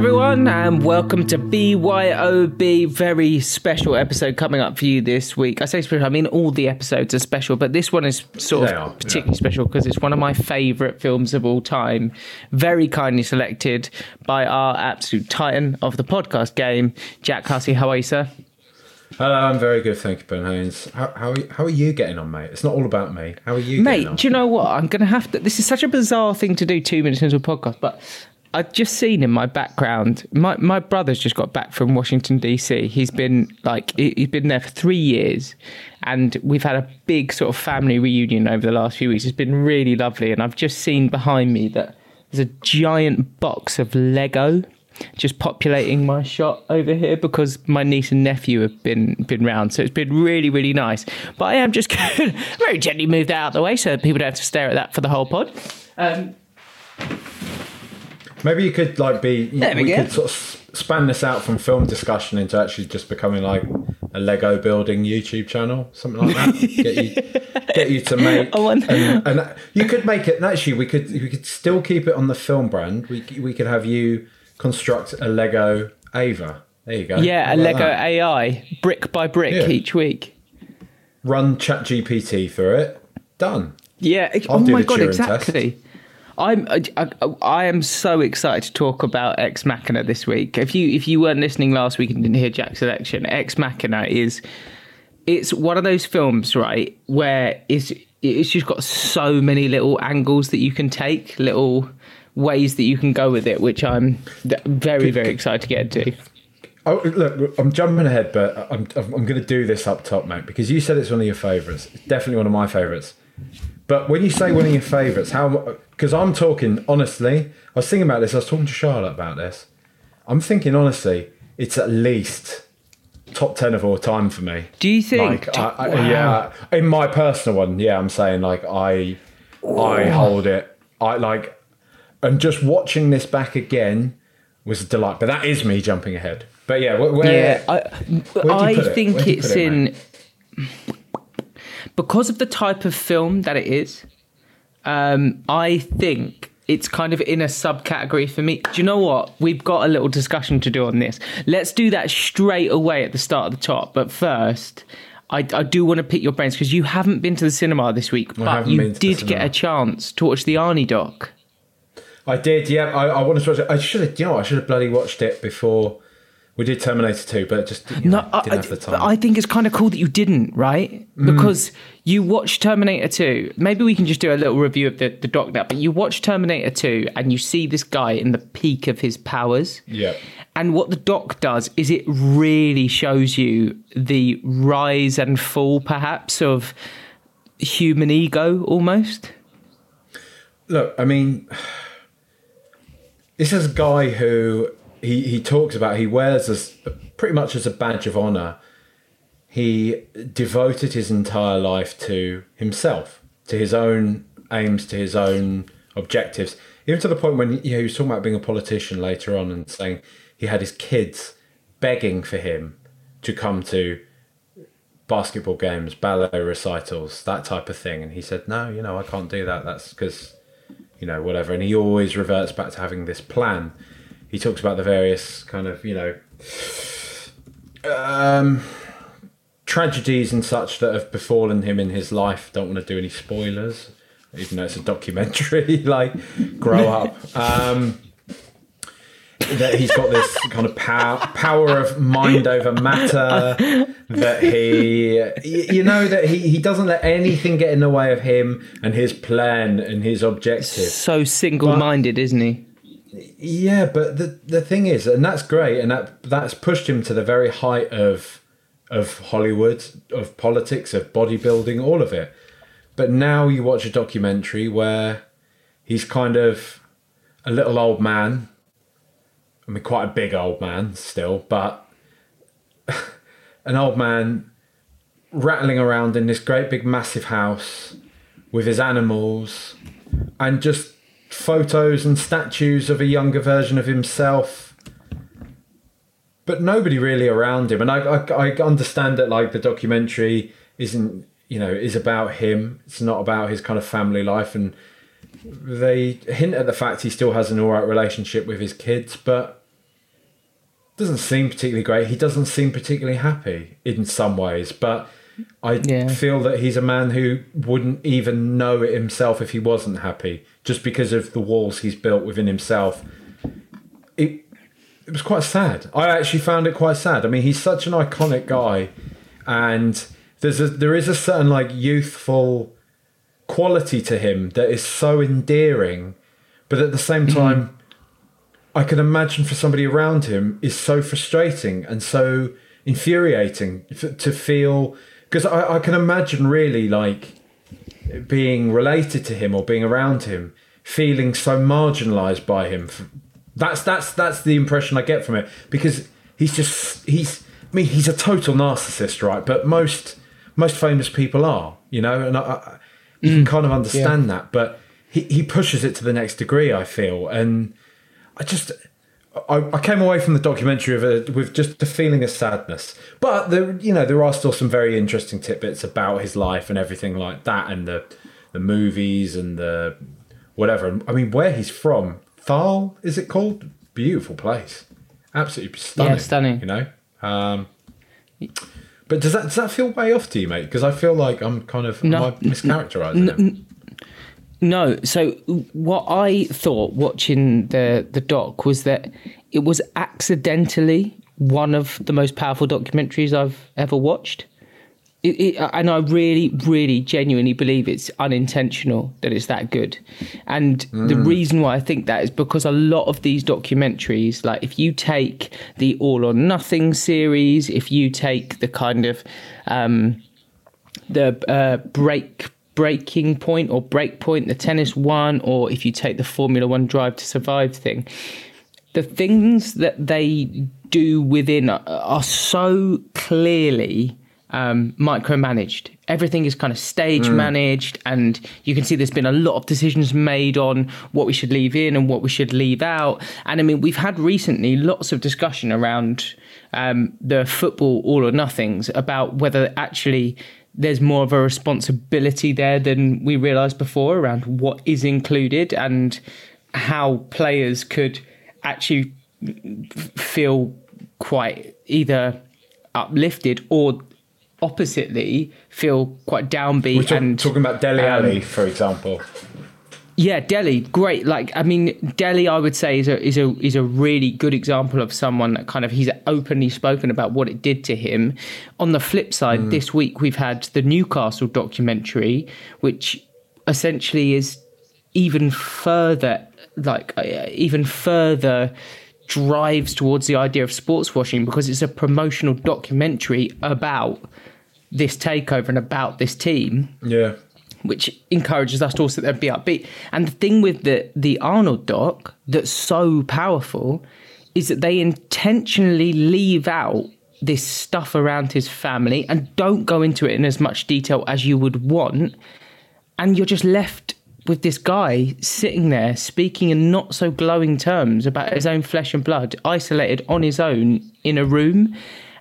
everyone, and welcome to BYOB. Very special episode coming up for you this week. I say special, I mean all the episodes are special, but this one is sort They of are, particularly special because it's one of my favourite films of all time. Very kindly selected by our absolute titan of the podcast game, Jack Hussey. How are you, sir? Hello, I'm very good, thank you, Ben Haynes. How, how, are you, how are you getting on, mate? It's not all about me. How are you Mate, getting on? do you know what? I'm going to have to. This is such a bizarre thing to do two minutes into a podcast, but I've just seen in my background. My my brother's just got back from Washington D.C. He's been like he- he's been there for three years, and we've had a big sort of family reunion over the last few weeks. It's been really lovely, and I've just seen behind me that there's a giant box of Lego. Just populating my shot over here because my niece and nephew have been been round, so it's been really really nice. But I am just going very gently move that out of the way so people don't have to stare at that for the whole pod. Um, Maybe you could like be. There we we could sort of span this out from film discussion into actually just becoming like a Lego building YouTube channel, something like that. get you, get you to make. And, and you could make it. and Actually, we could we could still keep it on the film brand. We we could have you construct a Lego Ava. There you go. yeah, How a Lego that? AI, brick by brick Yeah. each week. Run ChatGPT through it. Done. Yeah. I'll oh do my the god, exactly. I'm uh, I, I, uh, uh, I am so excited to talk about Ex Machina this week. If you if you weren't listening last week and didn't hear Jack's selection, Ex Machina is it's one of those films, right, where it's it's just got so many little angles that you can take, little ways that you can go with it, which I'm very very excited to get into. Oh, look, I'm jumping ahead, but I'm, I'm going to do this up top, mate, because you said it's one of your favourites. It's definitely one of my favourites. But when you say one of your favourites, how? Because I'm talking honestly. I was thinking about this. I was talking to Charlotte about this. I'm thinking honestly, it's at least top ten of all time for me. Do you think? Like, I, I, Wow. yeah, in my personal one, yeah, I'm saying like I, I hold it. I like, and just watching this back again was a delight. But that is me jumping ahead. But yeah, where, Yeah, I, I it? think it's it, in mate? Because of the type of film that it is. Um, I think it's kind of in a subcategory for me. Do you know what? We've got a little discussion to do on this. Let's do that straight away at the start of the top. But first, I, I do want to pick your brains because you haven't been to the cinema this week, but haven't you been to the did get cinema. a chance to watch the Arnie doc. I did, yeah. I, I wanted to watch it. I should have, you know, what, I should have bloody watched it before we did Terminator Two, but just you know, No, I, didn't have the time. I think it's kind of cool that you didn't, right? Mm. Because you watched Terminator 2. Maybe we can just do a little review of the, the doc now, but you watch Terminator 2 and you see this guy in the peak of his powers. yeah, And what the doc does is it really shows you the rise and fall, perhaps, of human ego almost. look, I mean, this is a guy who he he talks about. He wears as pretty much as a badge of honor. He devoted his entire life to himself, to his own aims, to his own objectives. Even to the point when you know, he was talking about being a politician later on and saying he had his kids begging for him to come to basketball games, ballet recitals, that type of thing. And he said, no, you know, I can't do that. That's because, you know, whatever. And he always reverts back to having this plan. He talks about the various kind of, you know, um, tragedies and such that have befallen him in his life. Don't want to do any spoilers, even though it's a documentary. like, grow up. Um, that he's got this kind of power power of mind over matter that he you know that he, he doesn't let anything get in the way of him and his plan and his objective So single minded, isn't he? Yeah but the the thing is and that's great and that that's pushed him to the very height of of hollywood of politics of bodybuilding all of it. But now you watch a documentary where he's kind of a little old man. I mean, quite a big old man still, but an old man rattling around in this great big massive house with his animals and just photos and statues of a younger version of himself. But nobody really around him. And I, I, I understand that, like, the documentary isn't, you know, is about him. It's not about his kind of family life. And they hint at the fact he still has an all right relationship with his kids, but doesn't seem particularly great. He doesn't seem particularly happy in some ways, but I Yeah. feel that he's a man who wouldn't even know it himself if he wasn't happy, just because of the walls he's built within himself. It it was quite sad. I actually found it quite sad. I mean, he's such an iconic guy, and there's a there is a certain like youthful quality to him that is so endearing, but at the same mm-hmm. time, I can imagine for somebody around him is so frustrating and so infuriating to feel because I, I can imagine really like being related to him or being around him, feeling so marginalised by him that's that's that's the impression I get from it because he's just he's I mean he's a total narcissist, right? But most most famous people are, you know, and I, I, you can mm. kind of understand that, but he he pushes it to the next degree. I feel, and I just. I, I came away from the documentary with, a, with just a feeling of sadness, but there, you know, there are still some very interesting tidbits about his life and everything like that, and the the movies and the whatever. I mean, where he's from, Thal, is it called? Beautiful place, absolutely stunning. Yeah, stunning. You know, um, but does that does that feel way off to you, mate? Because I feel like I'm kind of No, am I mischaracterizing him. No, so what I thought watching the the doc was that it was accidentally one of the most powerful documentaries I've ever watched. It, it, and I really, really, genuinely believe it's unintentional that it's that good. And the reason why I think that is because a lot of these documentaries, like if you take the All or Nothing series, if you take the kind of um, the uh, break breaking point or break point, the tennis one, or if you take the Formula One Drive to Survive thing, the things that they do within are, are so clearly um, micromanaged. Everything is kind of stage managed, and you can see there's been a lot of decisions made on what we should leave in and what we should leave out. And I mean, we've had recently lots of discussion around um, the football all or nothings about whether actually there's more of a responsibility there than we realised before around what is included and how players could actually feel quite either uplifted or oppositely feel quite downbeat. We're talk- and talking about Dele um, Alli, for example. Yeah, Dele, great. Like, I mean, Dele, I would say is a is a is a really good example of someone that kind of he's openly spoken about what it did to him. On the flip side, this week we've had the Newcastle documentary, which essentially is even further, like, uh, even further drives towards the idea of sports washing because it's a promotional documentary about this takeover and about this team Yeah. Which encourages us to also then be upbeat. And the thing with the the Arnold doc that's so powerful is that they intentionally leave out this stuff around his family and don't go into it in as much detail as you would want. And you're just left with this guy sitting there speaking in not so glowing terms about his own flesh and blood, isolated on his own in a room.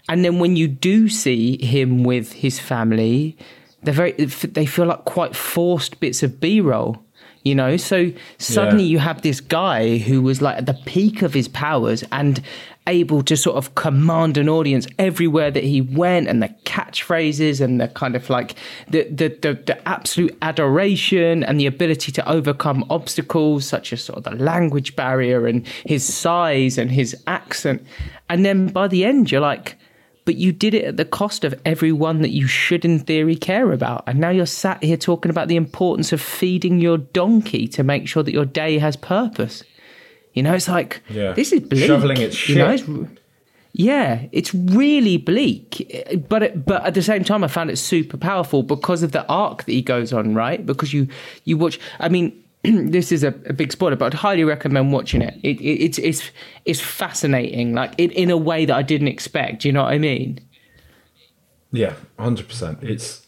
And then when you do see him with his family, they're very they feel like quite forced bits of b-roll you know so suddenly Yeah. you have this guy who was like at the peak of his powers and able to sort of command an audience everywhere that he went and the catchphrases and the kind of like the the the, the absolute adoration and the ability to overcome obstacles such as sort of the language barrier and his size and his accent and then by the end you're like but you did it at the cost of everyone that you should, in theory, care about. And now you're sat here talking about the importance of feeding your donkey to make sure that your day has purpose. You know, it's like Yeah. this is bleak. Shoveling its you know, shit. it's- yeah, it's really bleak, but it, but at the same time, I found it super powerful because of the arc that he goes on. Right, because you you watch. I mean, this is a, a big spoiler, but I'd highly recommend watching it. It, it it's it's it's fascinating, like in in a way that I didn't expect. You know what I mean? Yeah, hundred percent. It's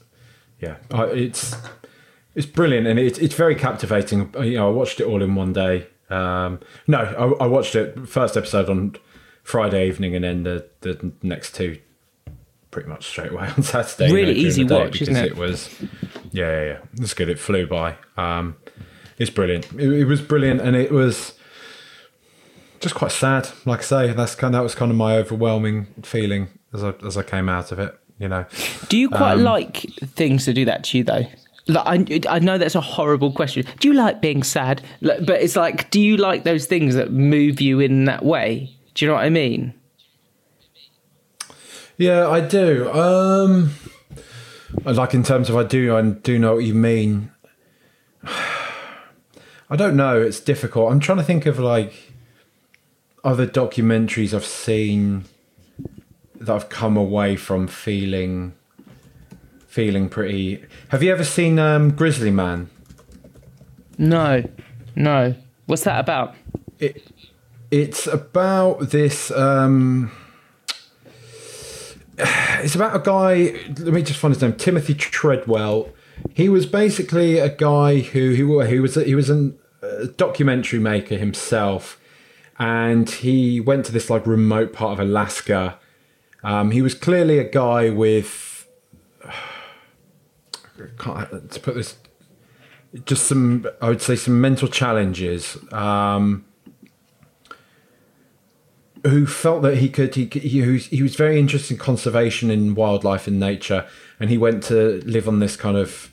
yeah, uh, it's it's brilliant and it's it's very captivating. You know, I watched it all in one day. Um, no, I, I watched it first episode on Friday evening and then the the next two pretty much straight away on Saturday. you Really know, easy watch, isn't it? It was yeah, yeah, yeah. It's good. It flew by. Um, it's brilliant. It, it was brilliant and it was just quite sad. Like I say, that's kind. That was kind of my overwhelming feeling as I as I came out of it. You know. Do you quite Um, like things to do that to you though? Like, I, I know that's a horrible question. Do you like being sad? Like, But it's like, do you like those things that move you in that way? Do you know what I mean? Yeah, I do. Um, like in terms of I do, I do know what you mean. I don't know. It's difficult. I'm trying to think of like other documentaries I've seen that I've come away from feeling feeling pretty. Have you ever seen um, Grizzly Man? No, no. What's that about? It it's about this. Um, it's about a guy. Let me just find his name. Timothy Treadwell. He was basically a guy who who he was he was documentary maker himself, and he went to this like remote part of Alaska. Um, he was clearly a guy with. To put this, just some I would say some mental challenges. Um, who felt that he could he he, he was, he was very interested in conservation in wildlife and nature and he went to live on this kind of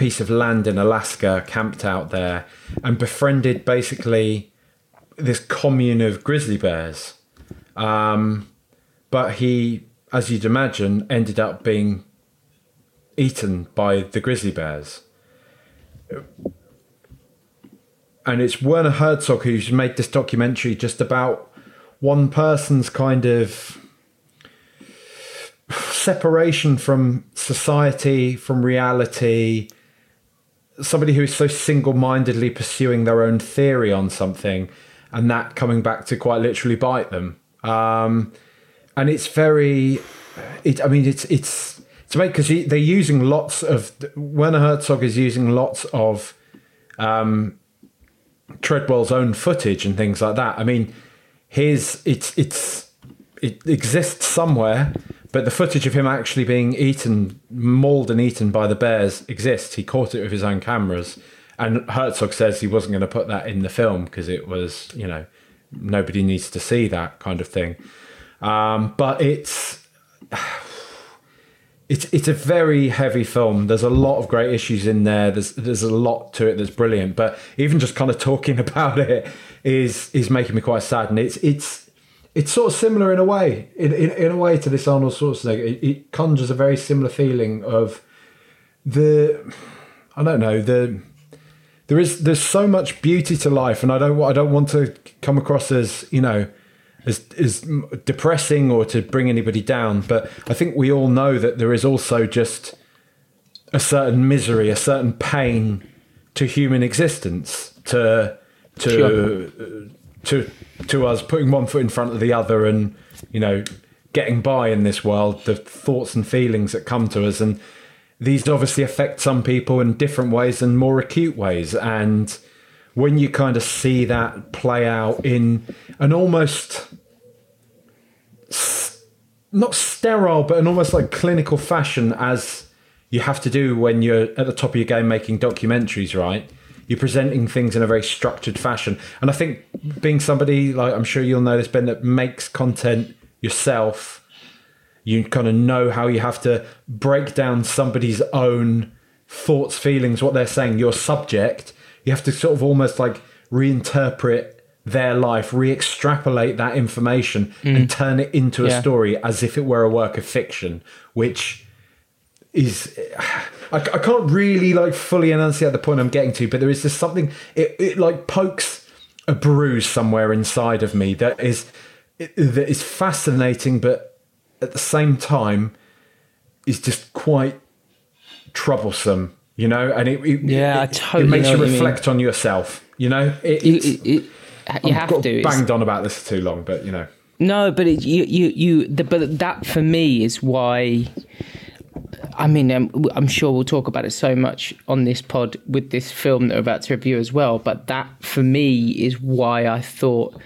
piece of land in Alaska camped out there and befriended basically this commune of grizzly bears. Um, but he as you'd imagine ended up being eaten by the grizzly bears. And it's Werner Herzog who's made this documentary just about one person's kind of separation from society, from reality, somebody who is so single mindedly pursuing their own theory on something, and that coming back to quite literally bite them. Um, and it's very, it, I mean, it's, it's, to make because they're using lots of Werner Herzog is using lots of um, Treadwell's own footage and things like that. I mean, his it's it's it exists somewhere, but the footage of him actually being eaten, mauled and eaten by the bears exists. He caught it with his own cameras, and Herzog says he wasn't going to put that in the film because it was you know nobody needs to see that kind of thing. Um, but it's it's it's a very heavy film. There's a lot of great issues in there. There's there's a lot to it that's brilliant. But even just kind of talking about it is is making me quite sad. And it's it's it's sort of similar in a way, in in, in a way to this Arnold Schwarzenegger. It, it conjures a very similar feeling of the I don't know the there is there's so much beauty to life, and I don't I don't want to come across as you know as as depressing or to bring anybody down, but I think we all know that there is also just a certain misery, a certain pain to human existence, to to Sure. Uh, to to us putting one foot in front of the other, and you know getting by in this world, the thoughts and feelings that come to us, and these obviously affect some people in different ways and more acute ways, and when you kind of see that play out in an almost not sterile but an almost like clinical fashion as you have to do when you're at the top of your game making documentaries right you're presenting things in a very structured fashion and i think being somebody like i'm sure you'll know this ben that makes content yourself you kind of know how you have to break down somebody's own thoughts, feelings, what they're saying, your subject. You have to sort of almost like reinterpret their life, re extrapolate that information and mm. turn it into a Yeah. story as if it were a work of fiction, which is. I, I can't really like fully enunciate the point I'm getting to, but there is just something, it, it like pokes a bruise somewhere inside of me that is that is fascinating, but at the same time is just quite troublesome, you know. And it, it Yeah, I it, totally it makes you what you reflect on yourself, you know. It, You, it, it, you I've have got to. It's- banged on about this too long, but you know. No, but it, you, you, you. The, but that for me is why. I mean, um, I'm sure we'll talk about it so much on this pod with this film that we're about to review as well. But that for me is why I thought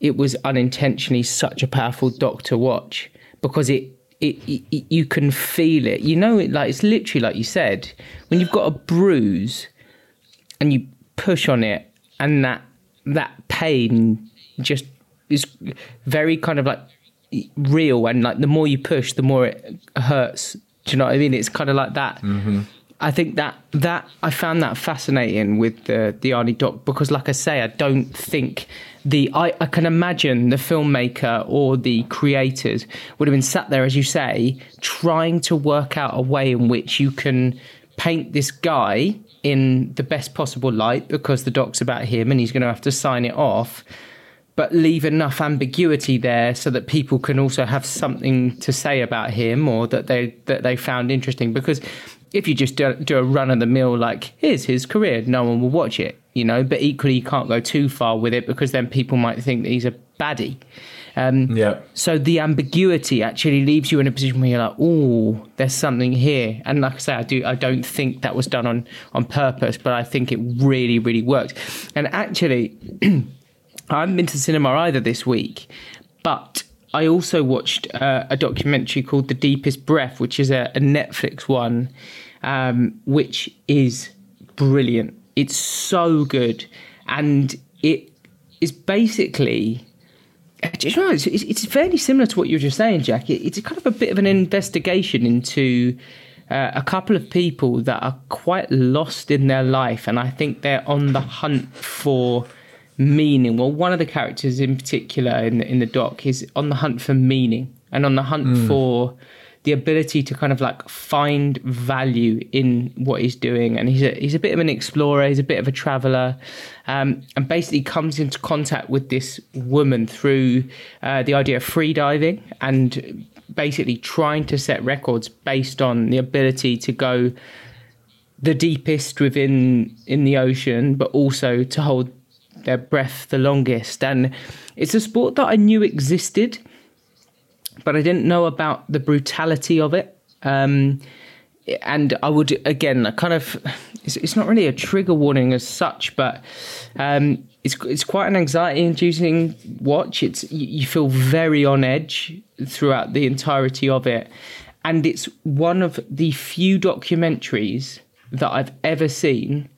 it was unintentionally such a powerful doc to watch because it. It, it, you can feel it, you know. It like it's literally like you said. When you've got a bruise, and you push on it, and that that pain just is very kind of like real, and like the more you push, the more it hurts. Do you know what I mean? It's kind of like that. Mm-hmm. I think that that I found that fascinating with the the Arnie doc because, like I say, I don't think the I, I can imagine the filmmaker or the creators would have been sat there, as you say, trying to work out a way in which you can paint this guy in the best possible light because the doc's about him and he's going to have to sign it off but leave enough ambiguity there so that people can also have something to say about him or that they that they found interesting because if you just do, do a run of the mill like here's his career no one will watch it you know but equally you can't go too far with it because then people might think that he's a baddie um, Yeah. so the ambiguity actually leaves you in a position where you're like, oh, there's something here. And like I say, I do I don't think that was done on on purpose, but I think it really, really worked. And actually, I haven't been to cinema either this week, but I also watched uh, a documentary called The Deepest Breath, which is a, a Netflix one, um, which is brilliant. It's so good, and it is basically. It's it's fairly similar to what you were just saying, Jack. It's kind of a bit of an investigation into uh, a couple of people that are quite lost in their life, and I think they're on the hunt for meaning. Well, one of the characters in particular in the, in the doc is on the hunt for meaning and on the hunt for the ability to kind of like find value in what he's doing. And he's a, he's a bit of an explorer, he's a bit of a traveler, um, and basically comes into contact with this woman through uh, the idea of free diving and basically trying to set records based on the ability to go the deepest within in the ocean, but also to hold their breath the longest. And it's a sport that I knew existed, but I didn't know about the brutality of it. Um, and I would again kind of it's, it's not really a trigger warning as such, but um, it's it's quite an anxiety inducing watch. It's you you feel very on edge throughout the entirety of it, and it's one of the few documentaries that I've ever seen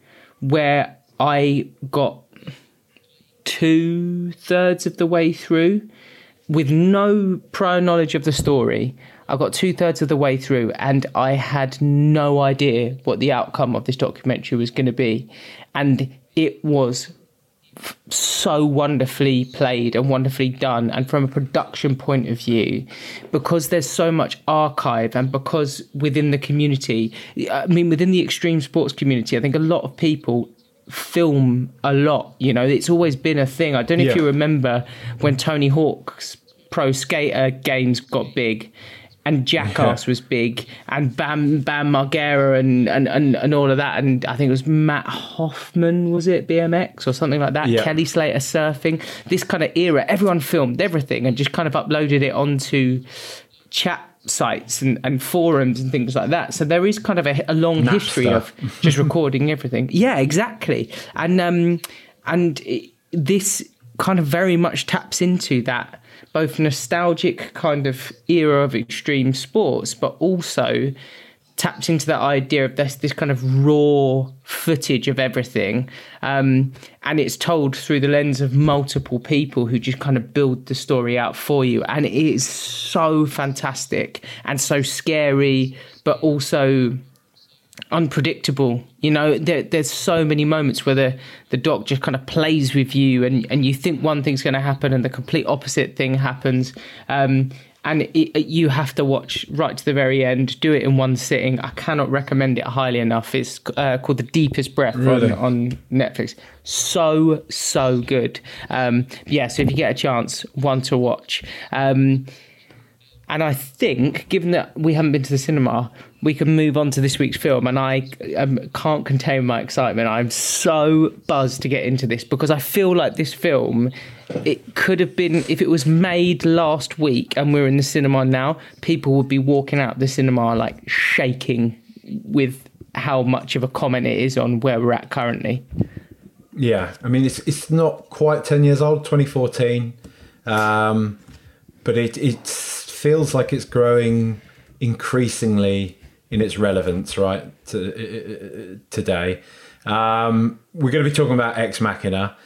where I got two thirds of the way through with no prior knowledge of the story. I got two thirds of the way through and I had no idea what the outcome of this documentary was going to be. And it was so wonderfully played and wonderfully done. And from a production point of view, because there's so much archive and because within the community, I mean, within the extreme sports community, I think a lot of people film a lot. You know, it's always been a thing. I don't know if you remember when Tony Hawk's pro skater games got big. And Jackass was big, and Bam Bam Margera, and, and, and, and all of that, and I think it was Matt Hoffman, was it BMX or something like that? Yeah. Kelly Slater surfing, this kind of era. Everyone filmed everything and just kind of uploaded it onto chat sites and, and forums and things like that. So there is kind of a, a long history of just recording everything. Yeah, exactly. And um, and it, this kind of very much taps into that both nostalgic kind of era of extreme sports, but also taps into that idea of this this kind of raw footage of everything, um, and it's told through the lens of multiple people who just kind of build the story out for you, and it is so fantastic and so scary, but also unpredictable. You know, there, there's so many moments where the, the doc just kind of plays with you and, and you think one thing's going to happen and the complete opposite thing happens. Um, and it, you have to watch right to the very end, do it in one sitting. I cannot recommend it highly enough. It's uh, called The Deepest Breath Really? on, on Netflix. So, so good. Um, yeah, so if you get a chance, one to watch. Um, and I think, given that we haven't been to the cinema, we can move on to this week's film. And I um, can't contain my excitement. I'm so buzzed to get into this because I feel like this film, it could have been, if it was made last week and we're in the cinema now, people would be walking out the cinema like shaking with how much of a comment it is on where we're at currently. Yeah, I mean it's it's not quite ten years old, 2014, um, but it it feels like it's growing increasingly in its relevance, right? To, uh, today, um, we're going to be talking about Ex Machina.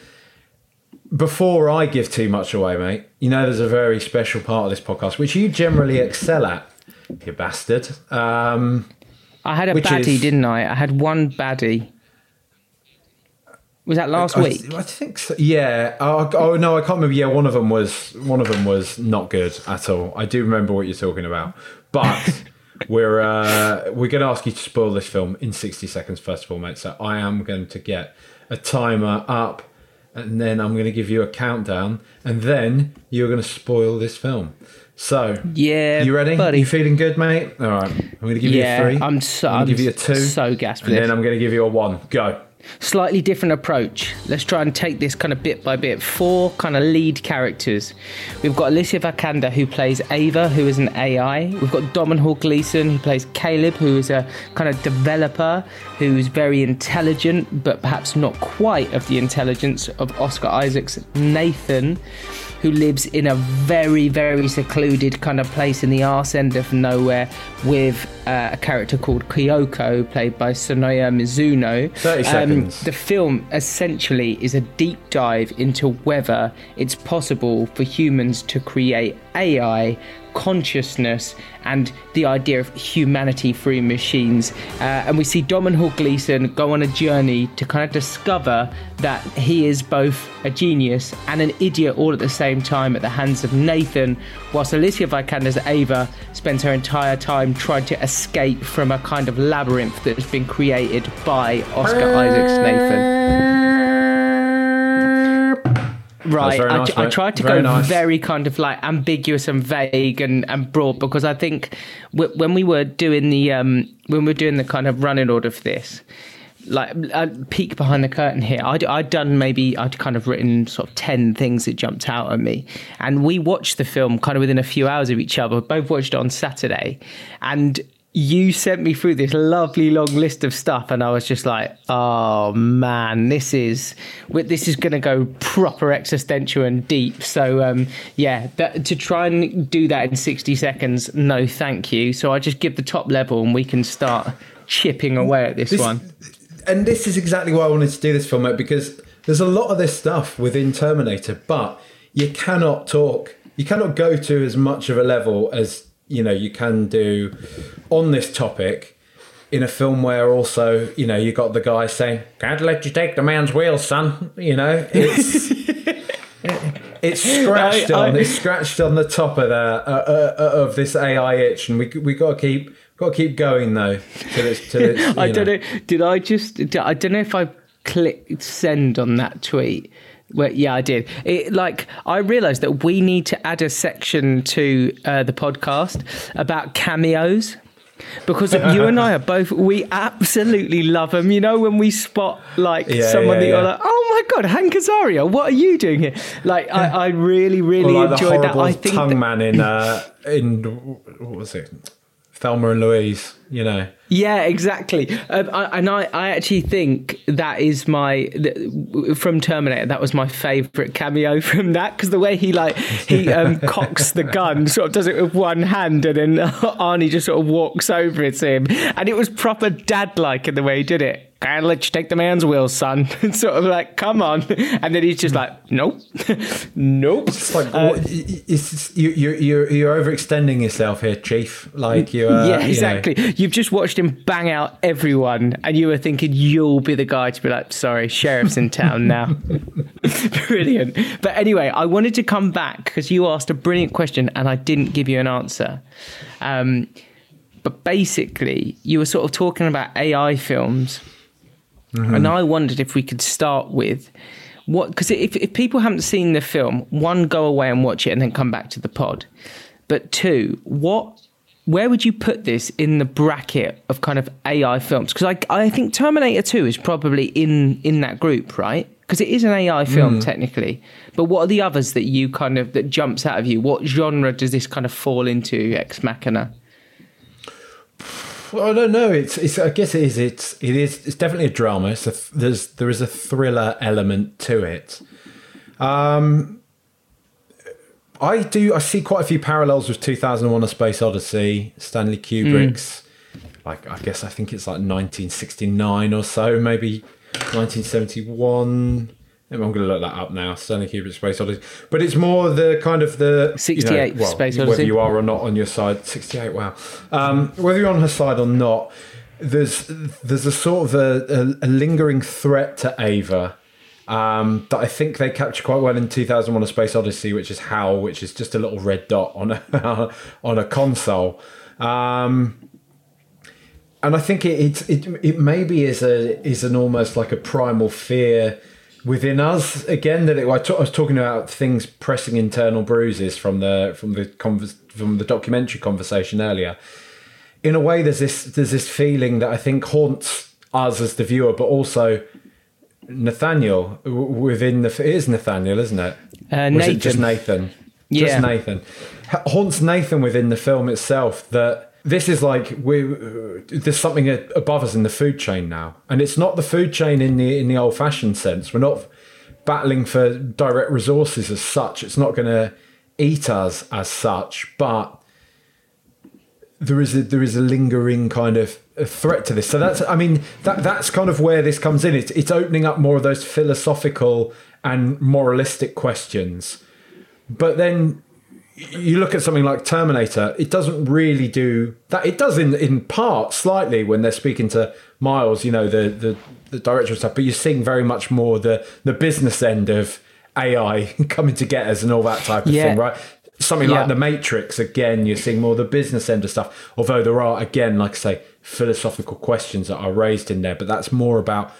before I give too much away, mate, you know there's a very special part of this podcast which you generally excel at, you bastard. Um, I had a baddie, is- didn't I? I had one baddie. Was that last I, week? I think so. Yeah. Oh, oh no, I can't remember. Yeah, one of them was one of them was not good at all. I do remember what you're talking about, but we're uh, we're going to ask you to spoil this film in 60 seconds first of all, mate. So I am going to get a timer up, and then I'm going to give you a countdown, and then you're going to spoil this film. So Yeah, you ready? buddy. You feeling good, mate? All right. I'm going to give Yeah, you a 3 I'm so- I'm going I'm to give you a two. so gassed and then I'm going to give you a one. Go. Slightly different approach. Let's try and take this kind of bit by bit. Four kind of lead characters. We've got Alicia Vikander who plays Ava, who is an AI. We've got Domhnall Gleeson who plays Caleb, who is a kind of developer who's very intelligent, but perhaps not quite of the intelligence of Oscar Isaac's Nathan who lives in a very, very secluded kind of place in the arse end of nowhere with uh, a character called Kyoko, played by Sonoya Mizuno. 30 seconds. the film essentially is a deep dive into whether it's possible for humans to create AI consciousness and the idea of humanity through machines. Uh, and we see Domhnall Gleeson go on a journey to kind of discover that he is both a genius and an idiot all at the same time at the hands of Nathan, whilst Alicia Vikander's Ava spends her entire time trying to escape from a kind of labyrinth that has been created by Oscar Isaac's Nathan. Right, I, nice, I mate. tried to Very go nice. very kind of like ambiguous and vague and, and broad because I think w- when we were doing the um, when we were doing the kind of running order for this, like a peek behind the curtain here, I'd, I'd done maybe I'd kind of written sort of ten things that jumped out at me, and we watched the film kind of within a few hours of each other. Both watched it on Saturday, and you sent me through this lovely long list of stuff and i was just like oh man this is this is going to go proper existential and deep. So um yeah that, to try and do that in 60 seconds no thank you. So i just give the top level and we can start chipping away at this, This- one. And this is exactly why I wanted to do this film, because there's a lot of this stuff within Terminator, but you cannot talk, you cannot go to as much of a level as you know you can do on this topic in a film where also you know you got the guy saying, "Can't let you take the man's wheels, son." You know, it's it's scratched I- I- on, it's scratched on the top of the uh, uh, of this AI itch, and we we got to keep got to keep going though. Till it's, till it's, I you don't know. Did I just? I don't know if I clicked send on that tweet. Well, yeah, I did. It like I realised that we need to add a section to uh, the podcast about cameos because you and I are both. We absolutely love them. You know when we spot like Yeah, someone yeah, that you're yeah. like, oh my god, Hank Azaria, what are you doing here? Like I, I really, really Or like enjoyed that. I think tongue that- man in uh, in what was it, Thelma and Louise. You know, Yeah, exactly. Um, I, and I, I actually think that is my th- from Terminator. That was my favourite cameo from that because the way he like he um, cocks the gun, sort of does it with one hand, and then Arnie just sort of walks over it to him, and it was proper dad-like in the way he did it. Can't let you take the man's wheel, son. It's sort of like, come on, and then he's just like, nope, nope. it's like Uh, what, it's you, you're you're you're overextending yourself here, Chief. Like you, uh, yeah, you know. exactly. You've just watched him bang out everyone, and you were thinking you'll be the guy to be like, "Sorry, sheriff's in town now." Brilliant. But anyway, I wanted to come back because you asked a brilliant question, and I didn't give you an answer. Um, but basically, you were sort of talking about AI films, Mm-hmm. and I wondered if we could start with. What? Because if, if people haven't seen the film, one, go away and watch it, and then come back to the pod. But two, what where would you put this in the bracket of kind of AI films? Because I, I think Terminator 2 is probably in, in that group, right? Because it is an AI film mm-hmm. technically. But what are the others that you kind of, that jumps out of you? What genre does this kind of fall into, Ex Machina? Well, I don't know. It's, it's. I guess it is. It's. It is. It's definitely a drama. It's a, there's. There is a thriller element to it. Um, I do. I see quite a few parallels with 2001: A Space Odyssey, Stanley Kubrick's. Like, I guess I think it's like 1969 or so, maybe 1971. I'm going to look that up now. Stanley Kubrick Space Odyssey, but it's more the kind of the 68 you know, well, Space Odyssey. Whether you are or not on your side, 68. Wow. Um, whether you're on her side or not, there's there's a sort of a, a, a lingering threat to Ava um, that I think they capture quite well in 2001: A Space Odyssey, which is Hal, which is just a little red dot on a on a console. Um, and I think it, it it it maybe is a is an almost like a primal fear within us again that it, I, t- I was talking about things pressing internal bruises from the from the convers- from the documentary conversation earlier. In a way, there's this there's this feeling that I think haunts us as the viewer, but also Nathaniel w- within the it is Nathaniel, isn't it? Uh, is it just Nathan. Nathan? Yeah. Just Nathan. Ha- Haunts Nathan within the film itself that this is like we there's something above us in the food chain now, and it's not the food chain in the in the old fashioned sense. We're not battling for direct resources as such. It's not going to eat us as such, but there is a there is a lingering kind of threat to this. So that's I mean that that's kind of where this comes in. It's it's opening up more of those philosophical and moralistic questions. But then you look at something like Terminator, it doesn't really do that. It does in in part slightly when they're speaking to Miles, you know, the the, the director and stuff. But you're seeing very much more the the business end of AI coming to get us and all that type of Yeah. thing, right? Something Yeah. like the Matrix, again, you're seeing more the business end of stuff. Although there are, again, like I say, philosophical questions that are raised in there, but that's more about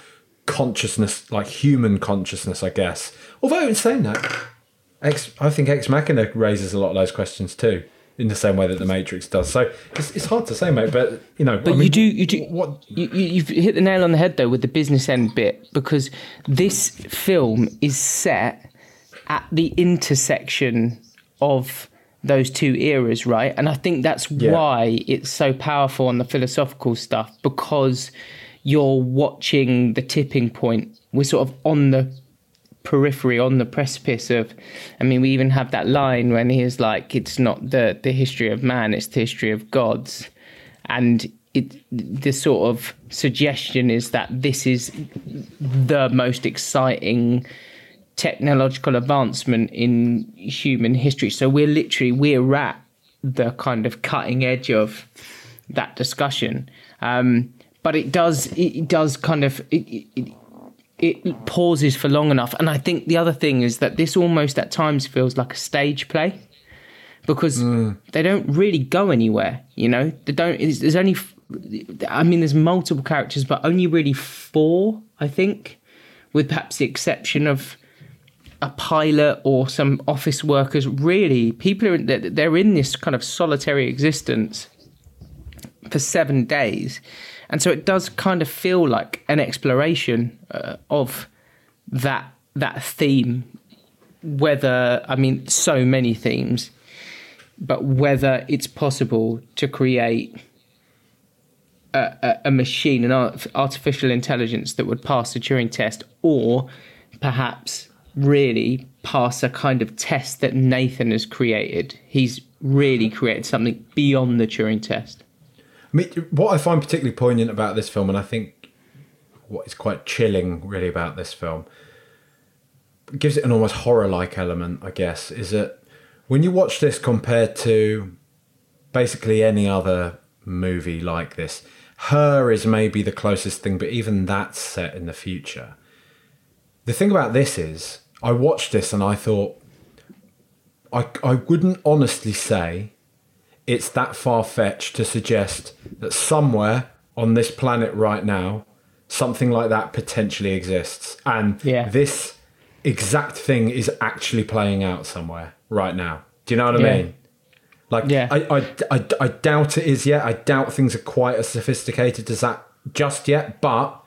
consciousness, like human consciousness, I guess. Although in saying that, Ex, I think Ex Machina raises a lot of those questions too, in the same way that the Matrix does. So it's, it's hard to say, mate. But you know, But I mean, you do, you do. What? You, you- you've hit the nail on the head though with the business end bit because this film is set at the intersection of those two eras, right? And I think that's Yeah. why it's so powerful on the philosophical stuff because you're watching the tipping point. We're sort of on the periphery on the precipice of i mean we even have that line when he is like it's not the the history of man it's the history of gods. And it the sort of suggestion is that this is the most exciting technological advancement in human history. So we're literally we're at the kind of cutting edge of that discussion. Um but it does it does kind of it, it, it pauses for long enough. And I think the other thing is that this almost at times feels like a stage play because mm. they don't really go anywhere. You know, they don't. There's only, I mean, there's multiple characters, but only really four, I think, with perhaps the exception of a pilot or some office workers. Really, people are they're in this kind of solitary existence for seven days. And so it does kind of feel like an exploration uh, of that that theme. Whether I mean so many themes, but whether it's possible to create a, a, a machine, an art, artificial intelligence that would pass the Turing test, or perhaps really pass a kind of test that Nathan has created. He's really created something beyond the Turing test. I mean, what I find particularly poignant about this film, and I think what is quite chilling really about this film, gives it an almost horror-like element, I guess, is that when you watch this compared to basically any other movie like this, Her is maybe the closest thing, but even that's set in the future. The thing about this is, I watched this and I thought, I, I wouldn't honestly say it's that far fetched to suggest that somewhere on this planet right now, something like that potentially exists. And Yeah. this exact thing is actually playing out somewhere right now. Do you know what I Yeah. mean? Like, Yeah. I, I, I, I doubt it is yet. I doubt things are quite as sophisticated as that just yet. But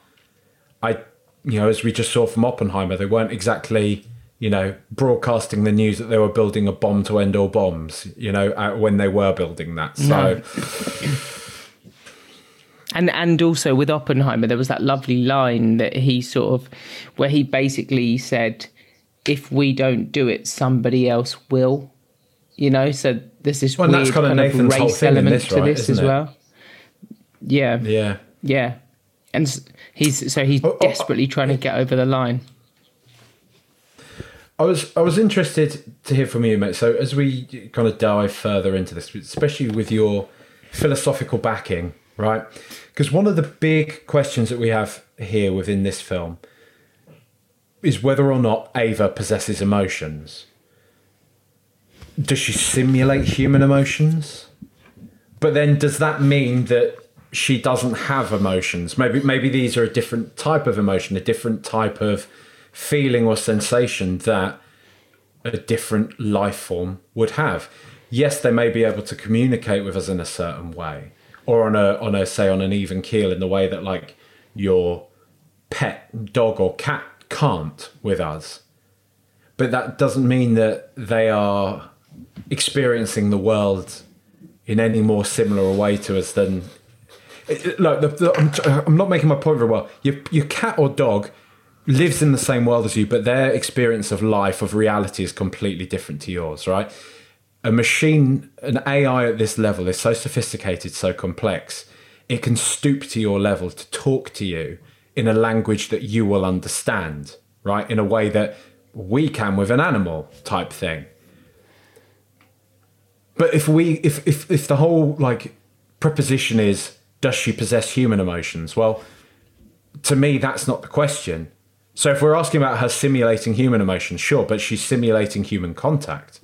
I, you know, as we just saw from Oppenheimer, they weren't exactly, you know, broadcasting the news that they were building a bomb to end all bombs, you know, when they were building that. So, No. And and also with Oppenheimer, there was that lovely line that he sort of, where he basically said, "If we don't do it, somebody else will." You know, so this Well, and weird that's kinda kind of Nathan's whole race element this, to right, this as it? well. Yeah, yeah. yeah, and he's so he's oh, oh, oh, desperately trying to get over the line. I was I was interested to hear from you, mate. So as we kind of dive further into this, especially with your philosophical backing, right? Because one of the big questions that we have here within this film is whether or not Ava possesses emotions. Does she simulate human emotions? But then does that mean that she doesn't have emotions? Maybe maybe these are a different type of emotion, a different type of feeling or sensation that a different life form would have. Yes, they may be able to communicate with us in a certain way, or on a on a say on an even keel in the way that like your pet dog or cat can't with us. But that doesn't mean that they are experiencing the world in any more similar a way to us than. Look, the, the, I'm, I'm not making my point very well. Your, your cat or dog lives in the same world as you, but their experience of life, of reality, is completely different to yours, right? A machine, an AI at this level is so sophisticated, so complex, it can stoop to your level to talk to you in a language that you will understand, right? In a way that we can with an animal type thing. But if we if if if the whole like preposition is does she possess human emotions? Well, to me that's not the question. So if we're asking about her simulating human emotions, sure, but she's simulating human contact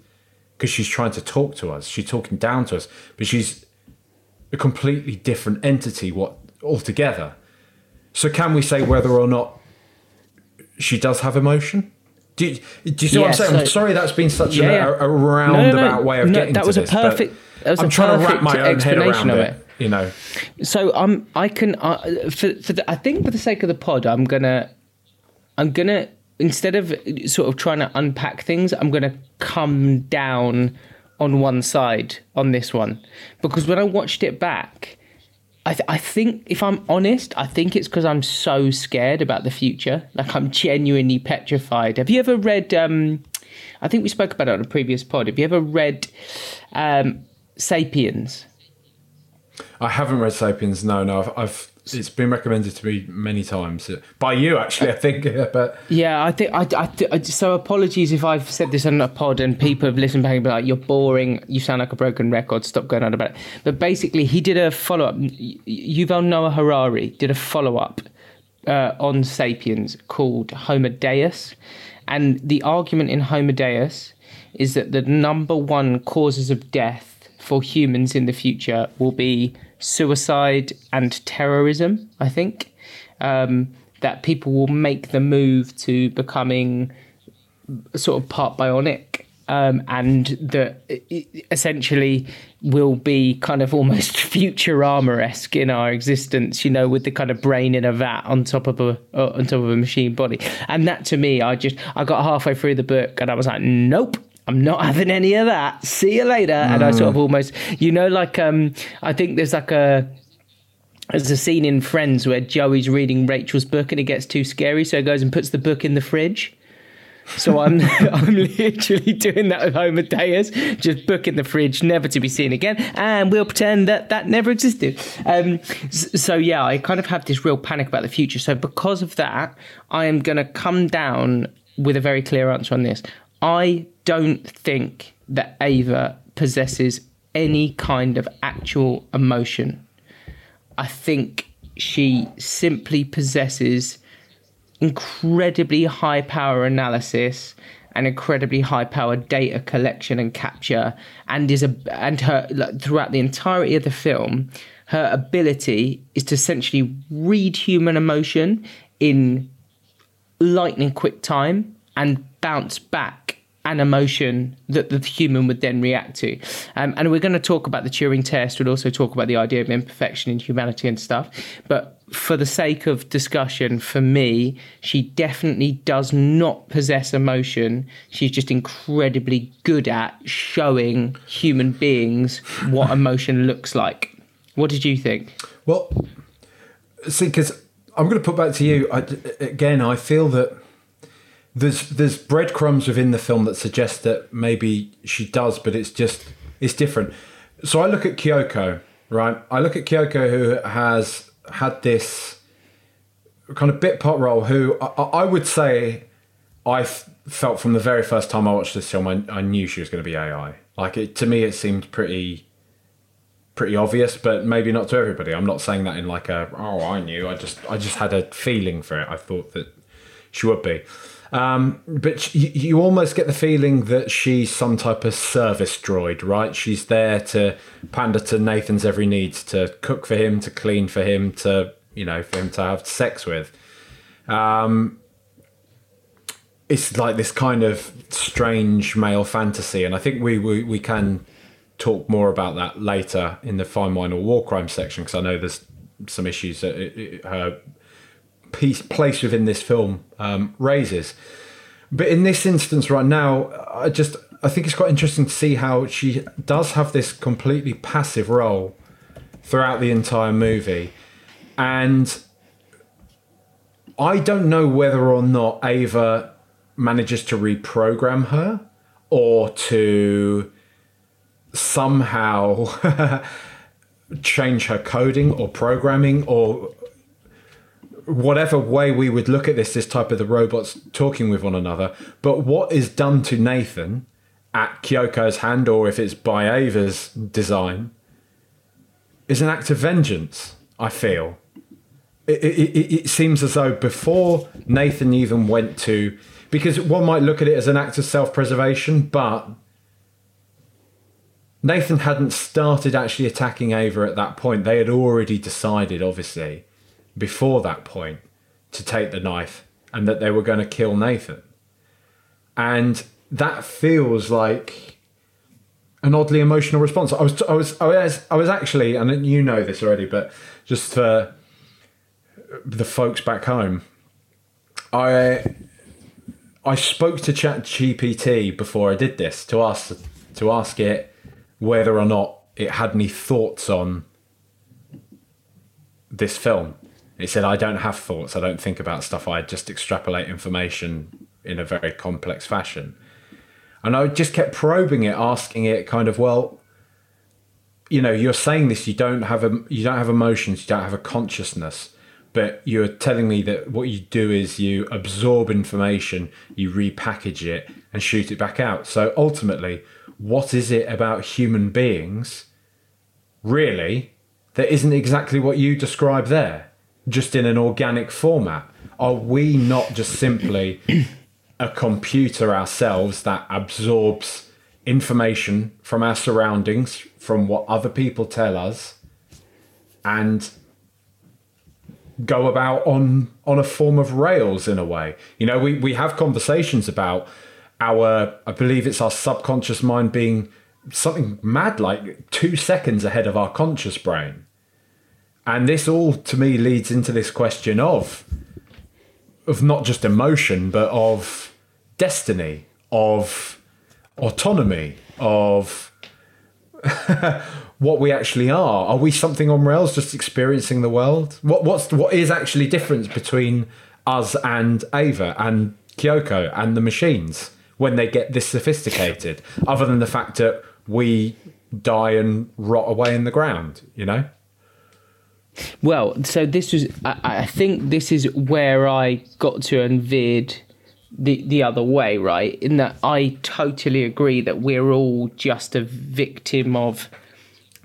because she's trying to talk to us. She's talking down to us, but she's a completely different entity what altogether. So can we say whether or not she does have emotion? Do you, do you see what I'm saying? So, I'm sorry that's been such yeah, a, a, roundabout no, no, no. way of getting to this. that was to a perfect. That was I'm a trying perfect to wrap my own head around of it. it. You know. So um, I can uh, for for the, I think for the sake of the pod, I'm gonna I'm gonna instead of sort of trying to unpack things, I'm gonna come down on one side on this one because when I watched it back, I, th- I think, if I'm honest, I think it's because I'm so scared about the future. Like, I'm genuinely petrified. Have you ever read, um, I think we spoke about it on a previous pod. Have you ever read um, Sapiens? I haven't read Sapiens. No, no. I've, I've it's been recommended to me many times by you, actually. I think, but yeah, I think I, I, so. Apologies if I've said this on a pod and people have listened back and be like, "You're boring. You sound like a broken record. Stop going on about it." But basically, he did a follow up. Yuval Noah Harari did a follow up uh, on *Sapiens* called *Homo Deus*, and the argument in *Homo Deus* is that the number one causes of death for humans in the future will be suicide and terrorism, I think. Um, that people will make the move to becoming sort of part bionic um, and that essentially will be kind of almost Futurama esque in our existence, you know, with the kind of brain in a vat on top of a uh, on top of a machine body. And that to me, I just I got halfway through the book and I was like, nope, I'm not having any of that. See you later. Mm. And I sort of mm. almost, you know, like um, I think there's like a there's a scene in Friends where Joey's reading Rachel's book and it gets too scary, so he goes and puts the book in the fridge. So I'm I'm literally doing that with Homo Deus, just book in the fridge, never to be seen again, and we'll pretend that that never existed. Um, so yeah, I kind of have this real panic about the future. So because of that, I am going to come down with a very clear answer on this. I don't think that Ava possesses any kind of actual emotion. I think she simply possesses incredibly high power analysis and incredibly high power data collection and capture and is a and her like, throughout the entirety of the film her ability is to essentially read human emotion in lightning quick time and bounce back an emotion that the human would then react to. Um, and we're going to talk about the Turing test. We'll also talk about the idea of imperfection in humanity and stuff. But for the sake of discussion, for me, she definitely does not possess emotion. She's just incredibly good at showing human beings what emotion looks like. What did you think? Well, see, because I'm going to put back to you I, again. I feel that there's there's breadcrumbs within the film that suggest that maybe she does, but it's just it's different. So I look at Kyoko, right? I look at Kyoko who has had this kind of bit part role. Who I, I would say I felt from the very first time I watched this film, I, I knew she was going to be AI. Like it to me, it seemed pretty pretty obvious, but maybe not to everybody. I'm not saying that in like a oh I knew. I just I just had a feeling for it. I thought that she would be. Um, but she, you almost get the feeling that she's some type of service droid, right? She's there to pander to Nathan's every need, to cook for him, to clean for him, to you know, for him to have sex with. Um, it's like this kind of strange male fantasy, and I think we we, we can talk more about that later in the fine wine or war crime section because I know there's some issues that it, her piece place within this film um, raises. But in this instance, right now, I just I think it's quite interesting to see how she does have this completely passive role throughout the entire movie, and I don't know whether or not Ava manages to reprogram her or to somehow change her coding or programming or whatever way we would look at this this type of the robots talking with one another but what is done to nathan at kyoko's hand or if it's by ava's design is an act of vengeance i feel it, it, it seems as though before nathan even went to because one might look at it as an act of self-preservation but Nathan hadn't started actually attacking Ava at that point. They had already decided, obviously, before that point, to take the knife and that they were going to kill Nathan. And that feels like an oddly emotional response. I was, I was, I was, I was actually, and you know this already, but just for the folks back home, I, I spoke to Chat GPT before I did this to ask to ask it whether or not it had any thoughts on this film. It said, I don't have thoughts. I don't think about stuff. I just extrapolate information in a very complex fashion. And I just kept probing it, asking it kind of, well, you know, you're saying this, you don't have a, you don't have emotions, you don't have a consciousness, but you're telling me that what you do is you absorb information, you repackage it and shoot it back out. So ultimately, what is it about human beings, really, that isn't exactly what you describe there, just in an organic format? Are we not just simply a computer ourselves that absorbs information from our surroundings, from what other people tell us, and go about on on a form of rails in a way. You know, we, we have conversations about our I believe it's our subconscious mind being something mad like two seconds ahead of our conscious brain. And this all to me leads into this question of of not just emotion, but of destiny, of autonomy, of what we actually are. Are we something on rails just experiencing the world? What what's what is actually difference between us and Ava and Kyoko and the machines? when they get this sophisticated, other than the fact that we die and rot away in the ground, you know? Well, so this was, I, I think this is where I got to and veered the, the other way, right? In that I totally agree that we're all just a victim of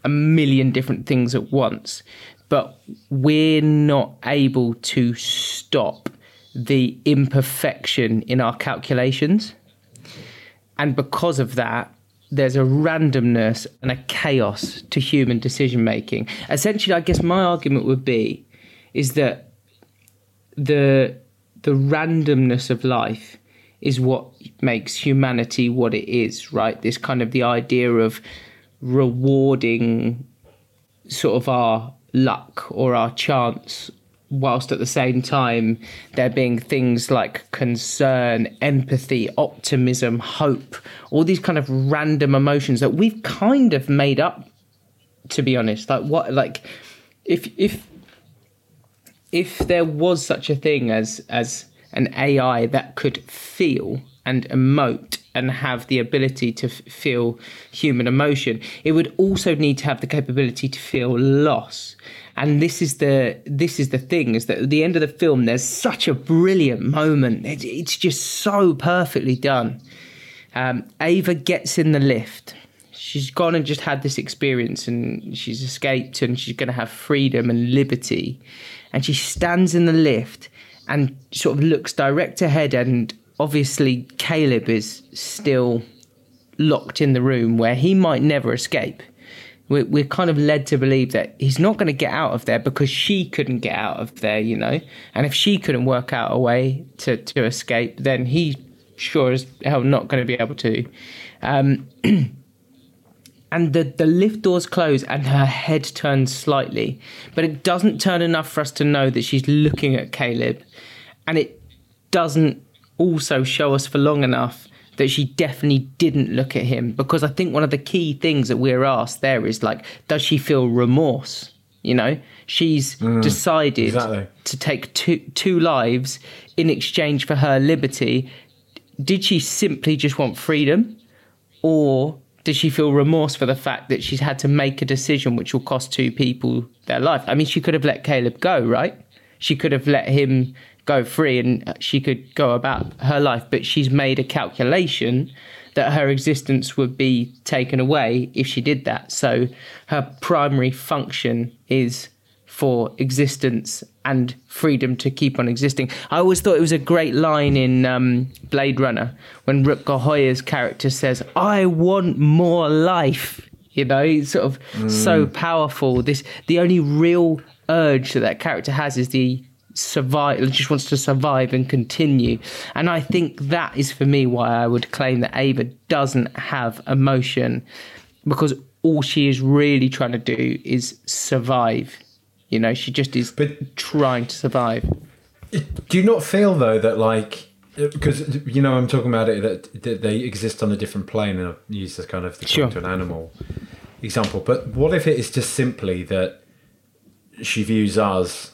a million different things at once, but we're not able to stop the imperfection in our calculations. And because of that, there's a randomness and a chaos to human decision making. Essentially, I guess my argument would be is that the the randomness of life is what makes humanity what it is, right? This kind of the idea of rewarding sort of our luck or our chance whilst at the same time there being things like concern, empathy, optimism, hope, all these kind of random emotions that we've kind of made up to be honest. Like what like if if if there was such a thing as as an AI that could feel and emote and have the ability to f- feel human emotion, it would also need to have the capability to feel loss And this is the this is the thing is that at the end of the film, there's such a brilliant moment. It, it's just so perfectly done. Um, Ava gets in the lift. She's gone and just had this experience, and she's escaped, and she's going to have freedom and liberty. And she stands in the lift and sort of looks direct ahead, and obviously Caleb is still locked in the room where he might never escape. We're, we're kind of led to believe that he's not going to get out of there because she couldn't get out of there, you know. And if she couldn't work out a way to, to escape, then he sure as hell not going to be able to. Um, and the, the lift doors close and her head turns slightly, but it doesn't turn enough for us to know that she's looking at Caleb. And it doesn't also show us for long enough that she definitely didn't look at him because I think one of the key things that we're asked there is like, does she feel remorse? You know, she's mm, decided exactly. to take two two lives in exchange for her liberty. Did she simply just want freedom, or does she feel remorse for the fact that she's had to make a decision which will cost two people their life? I mean, she could have let Caleb go, right? She could have let him go free and she could go about her life. But she's made a calculation that her existence would be taken away if she did that. So her primary function is for existence and freedom to keep on existing. I always thought it was a great line in um, Blade Runner when Rutger Hauer's character says, I want more life. You know, it's sort of mm. so powerful. This the only real urge that that character has is the survive just wants to survive and continue. And i think that is for me why i would claim that ava doesn't have emotion because all she is really trying to do is survive. You know she just is but trying to survive. Do you not feel though that like because you know i'm talking about it that, that they exist on a different plane and i use this kind of the sure. to an animal example. But what if it is just simply that she views us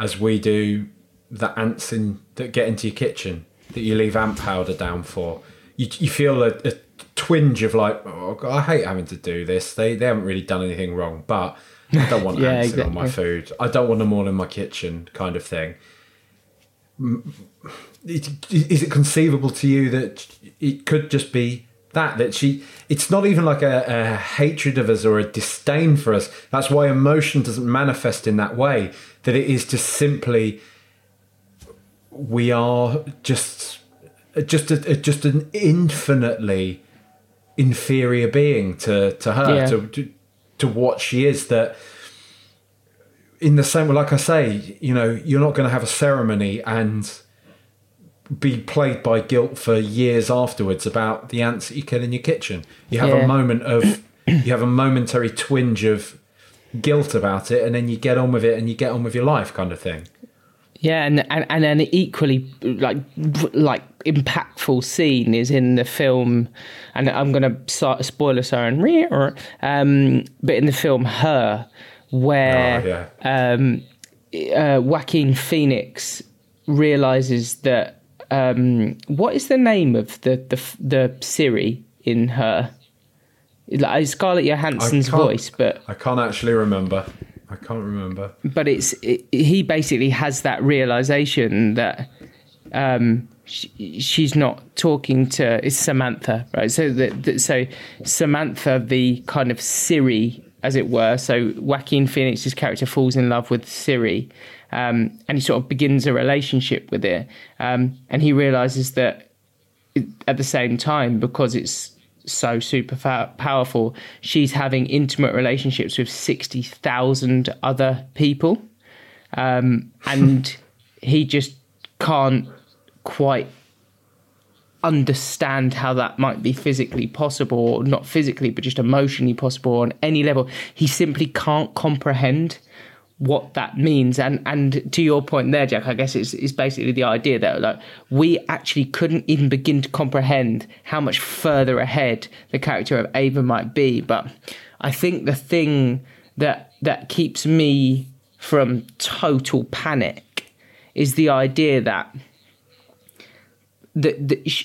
as we do the ants in that get into your kitchen that you leave ant powder down for. You, you feel a, a twinge of like, oh, God, I hate having to do this. They they haven't really done anything wrong, but I don't want yeah, ants exactly. on my food. I don't want them all in my kitchen, kind of thing. Is it conceivable to you that it could just be that that she it's not even like a, a, hatred of us or a disdain for us that's why emotion doesn't manifest in that way that it is just simply we are just just a, just an infinitely inferior being to to her yeah. to, to to what she is that in the same way like i say you know you're not going to have a ceremony and be plagued by guilt for years afterwards about the ants that you kill in your kitchen. You have yeah. a moment of, you have a momentary twinge of guilt about it, and then you get on with it and you get on with your life, kind of thing. Yeah, and and and an equally like like impactful scene is in the film, and I'm going to spoil a siren, um, but in the film Her, where oh, yeah. um, uh, Joaquin Phoenix realizes that um, what is the name of the the the Siri in her? Like Scarlett Johansson's voice, but I can't actually remember. I can't remember. But it's it, he basically has that realization that um, she, she's not talking to it's Samantha, right? So that so Samantha, the kind of Siri, as it were. So Joaquin Phoenix's character falls in love with Siri, um, and he sort of begins a relationship with it. Um, and he realizes that at the same time, because it's so super fa- powerful, she's having intimate relationships with 60,000 other people. Um, and he just can't quite understand how that might be physically possible, or not physically, but just emotionally possible on any level. He simply can't comprehend what that means. And and to your point there jack i guess it's, it's basically the idea that like we actually couldn't even begin to comprehend how much further ahead the character of ava might be. But i think the thing that that keeps me from total panic is the idea that that that,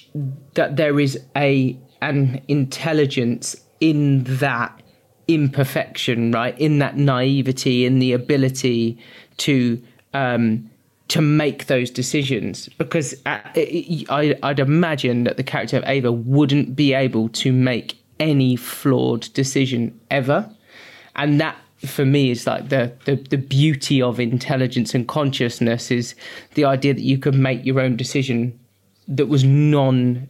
that there is a an intelligence in that imperfection, right? In that naivety, in the ability to um, to make those decisions. Because uh, I, I'd imagine that the character of Ava wouldn't be able to make any flawed decision ever, and that for me is like the, the the beauty of intelligence and consciousness is the idea that you can make your own decision that was non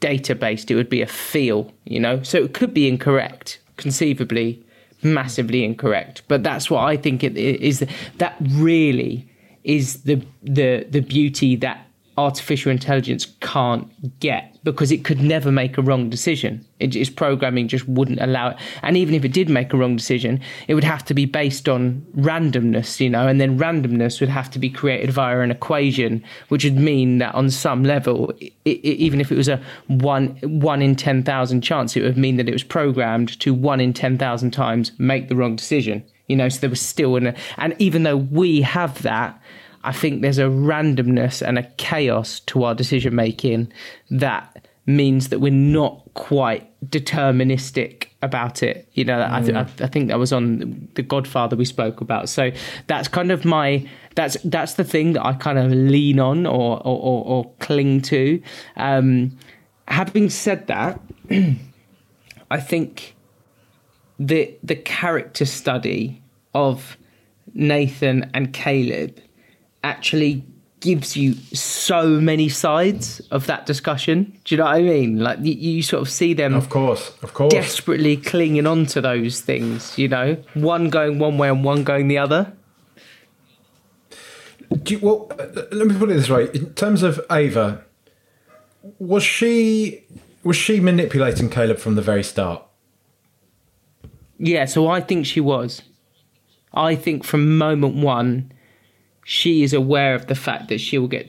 data based it would be a feel you know so it could be incorrect conceivably massively incorrect. But that's what i think it is. That really is the the the beauty that artificial intelligence can't get because it could never make a wrong decision. It, its programming just wouldn't allow it. And even if it did make a wrong decision, it would have to be based on randomness, you know, and then randomness would have to be created via an equation, which would mean that on some level, it, it, even if it was a one one in ten thousand chance, it would mean that it was programmed to one in ten thousand times make the wrong decision. You know, so there was still an and even though we have that I think there's a randomness and a chaos to our decision making that means that we're not quite deterministic about it. You know, mm. I, th- I, think that was on the Godfather we spoke about. So that's kind of my that's that's the thing that I kind of lean on or or, or, or cling to. Um, having said that, I think the the character study of Nathan and Caleb actually gives you so many sides of that discussion. Do you know what I mean? Like you, you, sort of see them, of course, of course, desperately clinging on to those things. You know, one going one way and one going the other. You, well, let me put it this way: in terms of Ava, was she was she manipulating Caleb from the very start? Yeah, so I think she was. I think from moment one, she is aware of the fact that she will get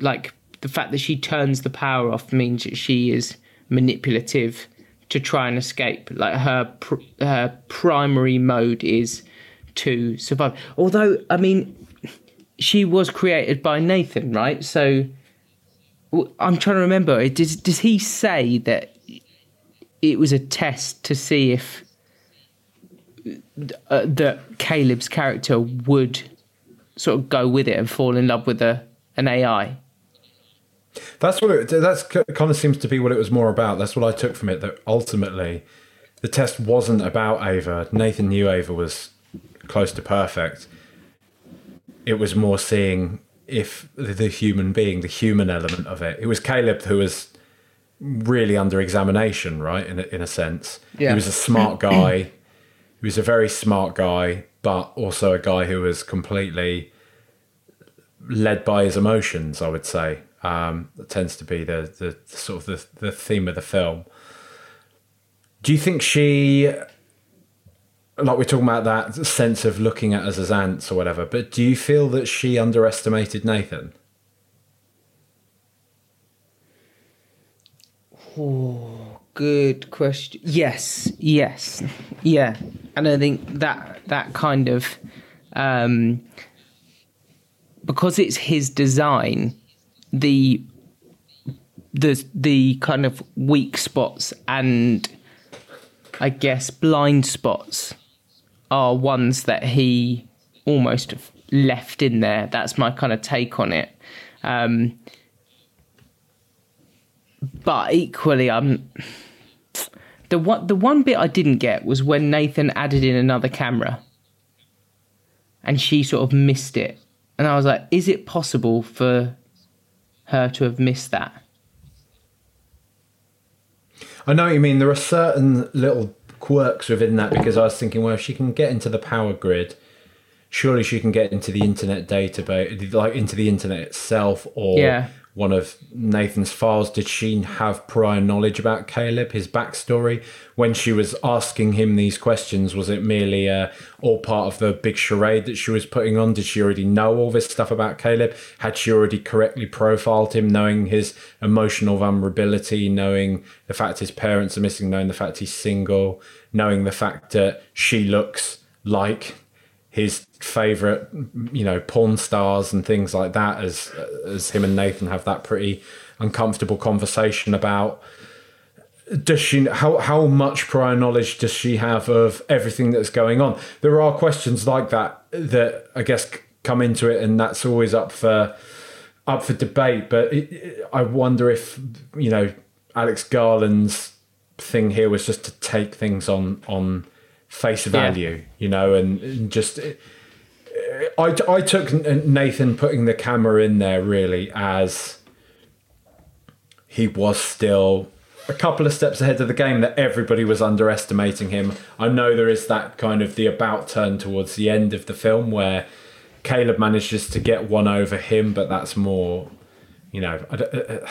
like the fact that she turns the power off means that she is manipulative to try and escape. Like her pr- her primary mode is to survive. Although I mean, she was created by Nathan, right? So I'm trying to remember. Does does he say that it was a test to see if uh, that Caleb's character would sort of go with it and fall in love with a an AI. That's what it. That's kind of seems to be what it was more about. That's what I took from it. That ultimately, the test wasn't about Ava. Nathan knew Ava was close to perfect. It was more seeing if the human being, the human element of it. It was Caleb who was really under examination, right? In a, in a sense, yeah. he was a smart guy. He was a very smart guy but also a guy who was completely led by his emotions. I would say um, that tends to be the, the, the sort of the, the theme of the film. Do you think she, like we're talking about that sense of looking at us as ants or whatever, but do you feel that she underestimated Nathan? Oh, good question. Yes, yes, yeah, and I think that that kind of um, because it's his design, the the the kind of weak spots and I guess blind spots are ones that he almost left in there. That's my kind of take on it. Um, but equally, I'm the one the one bit I didn't get was when Nathan added in another camera, and she sort of missed it, and I was like, is it possible for her to have missed that? I know what you mean. There are certain little quirks within that because I was thinking, well, if she can get into the power grid, surely she can get into the internet database, like into the internet itself, or yeah one of Nathan's files. Did she have prior knowledge about Caleb, his backstory? When she was asking him these questions, was it merely uh, all part of the big charade that she was putting on? Did she already know all this stuff about Caleb? Had she already correctly profiled him, knowing his emotional vulnerability, knowing the fact his parents are missing, knowing the fact he's single, knowing the fact that she looks like his favorite, you know, porn stars and things like that, as as him and Nathan have that pretty uncomfortable conversation about does she how how much prior knowledge does she have of everything that's going on? There are questions like that that I guess come into it, and that's always up for up for debate. But it, it, I wonder if you know Alex Garland's thing here was just to take things on on face value, yeah. you know, and, and just. It, I, I took Nathan putting the camera in there really as he was still a couple of steps ahead of the game that everybody was underestimating him. I know there is that kind of the about turn towards the end of the film where Caleb manages to get one over him, but that's more, you know, uh, uh,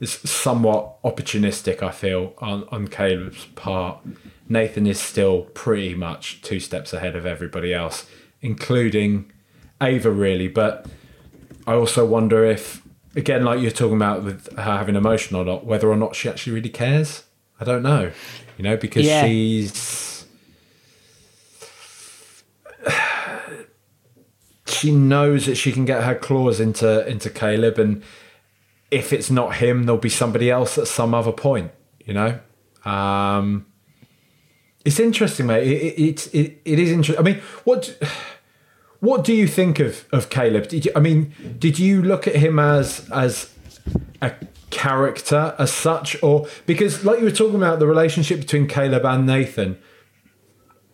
it's somewhat opportunistic. I feel on on Caleb's part. Nathan is still pretty much two steps ahead of everybody else, including Ava, really. But I also wonder if, again, like you're talking about with her having emotion or not, whether or not she actually really cares. I don't know, you know, because yeah. she's she knows that she can get her claws into into Caleb, and if it's not him, there'll be somebody else at some other point. You know, um, it's interesting, mate. It, it, it, it is interesting. I mean, what what do you think of of Caleb? Did you, I mean, did you look at him as as a character as such, or because like you were talking about the relationship between Caleb and Nathan?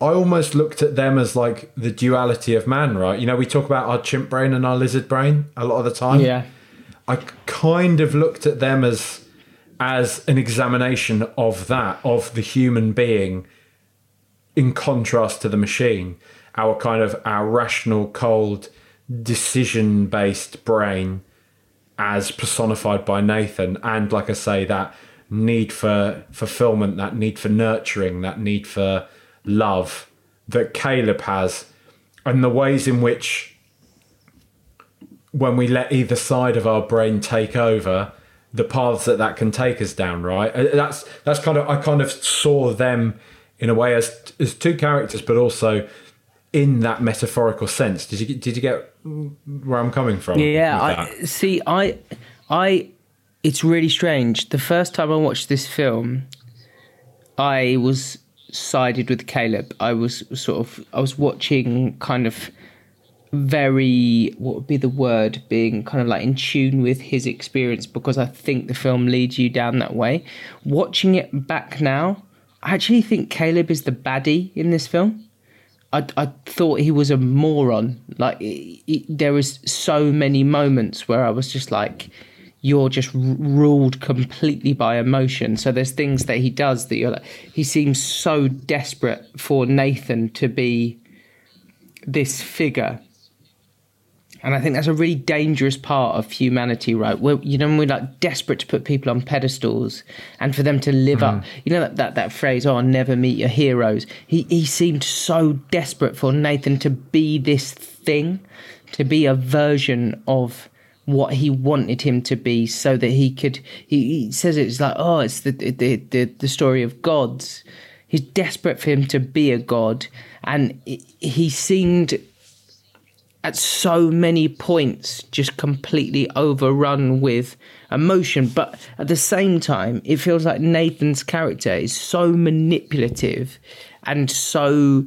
I almost looked at them as like the duality of man, right? You know, we talk about our chimp brain and our lizard brain a lot of the time. Yeah. I kind of looked at them as as an examination of that, of the human being in contrast to the machine. Our kind of our rational, cold, decision based brain as personified by Nathan. And like I say, that need for fulfillment, that need for nurturing, that need for love that Caleb has and the ways in which when we let either side of our brain take over the paths that that can take us down right uh, that's that's kind of I kind of saw them in a way as as two characters but also in that metaphorical sense did you did you get where I'm coming from yeah I see I I it's really strange the first time I watched this film I was sided with Caleb. I was sort of I was watching kind of very what would be the word being kind of like in tune with his experience because I think the film leads you down that way. Watching it back now, I actually think Caleb is the baddie in this film. I, I thought he was a moron. Like there was so many moments where I was just like, you're just ruled completely by emotion. So there's things that he does that you're like, he seems so desperate for Nathan to be this figure. And I think that's a really dangerous part of humanity, right? Where you know we're like desperate to put people on pedestals and for them to live mm. up. You know that, that that phrase, "Oh, never meet your heroes." He he seemed so desperate for Nathan to be this thing, to be a version of what he wanted him to be so that he could he, he says it's like oh it's the, the the the story of gods he's desperate for him to be a god and he seemed at so many points just completely overrun with emotion but at the same time it feels like Nathan's character is so manipulative and so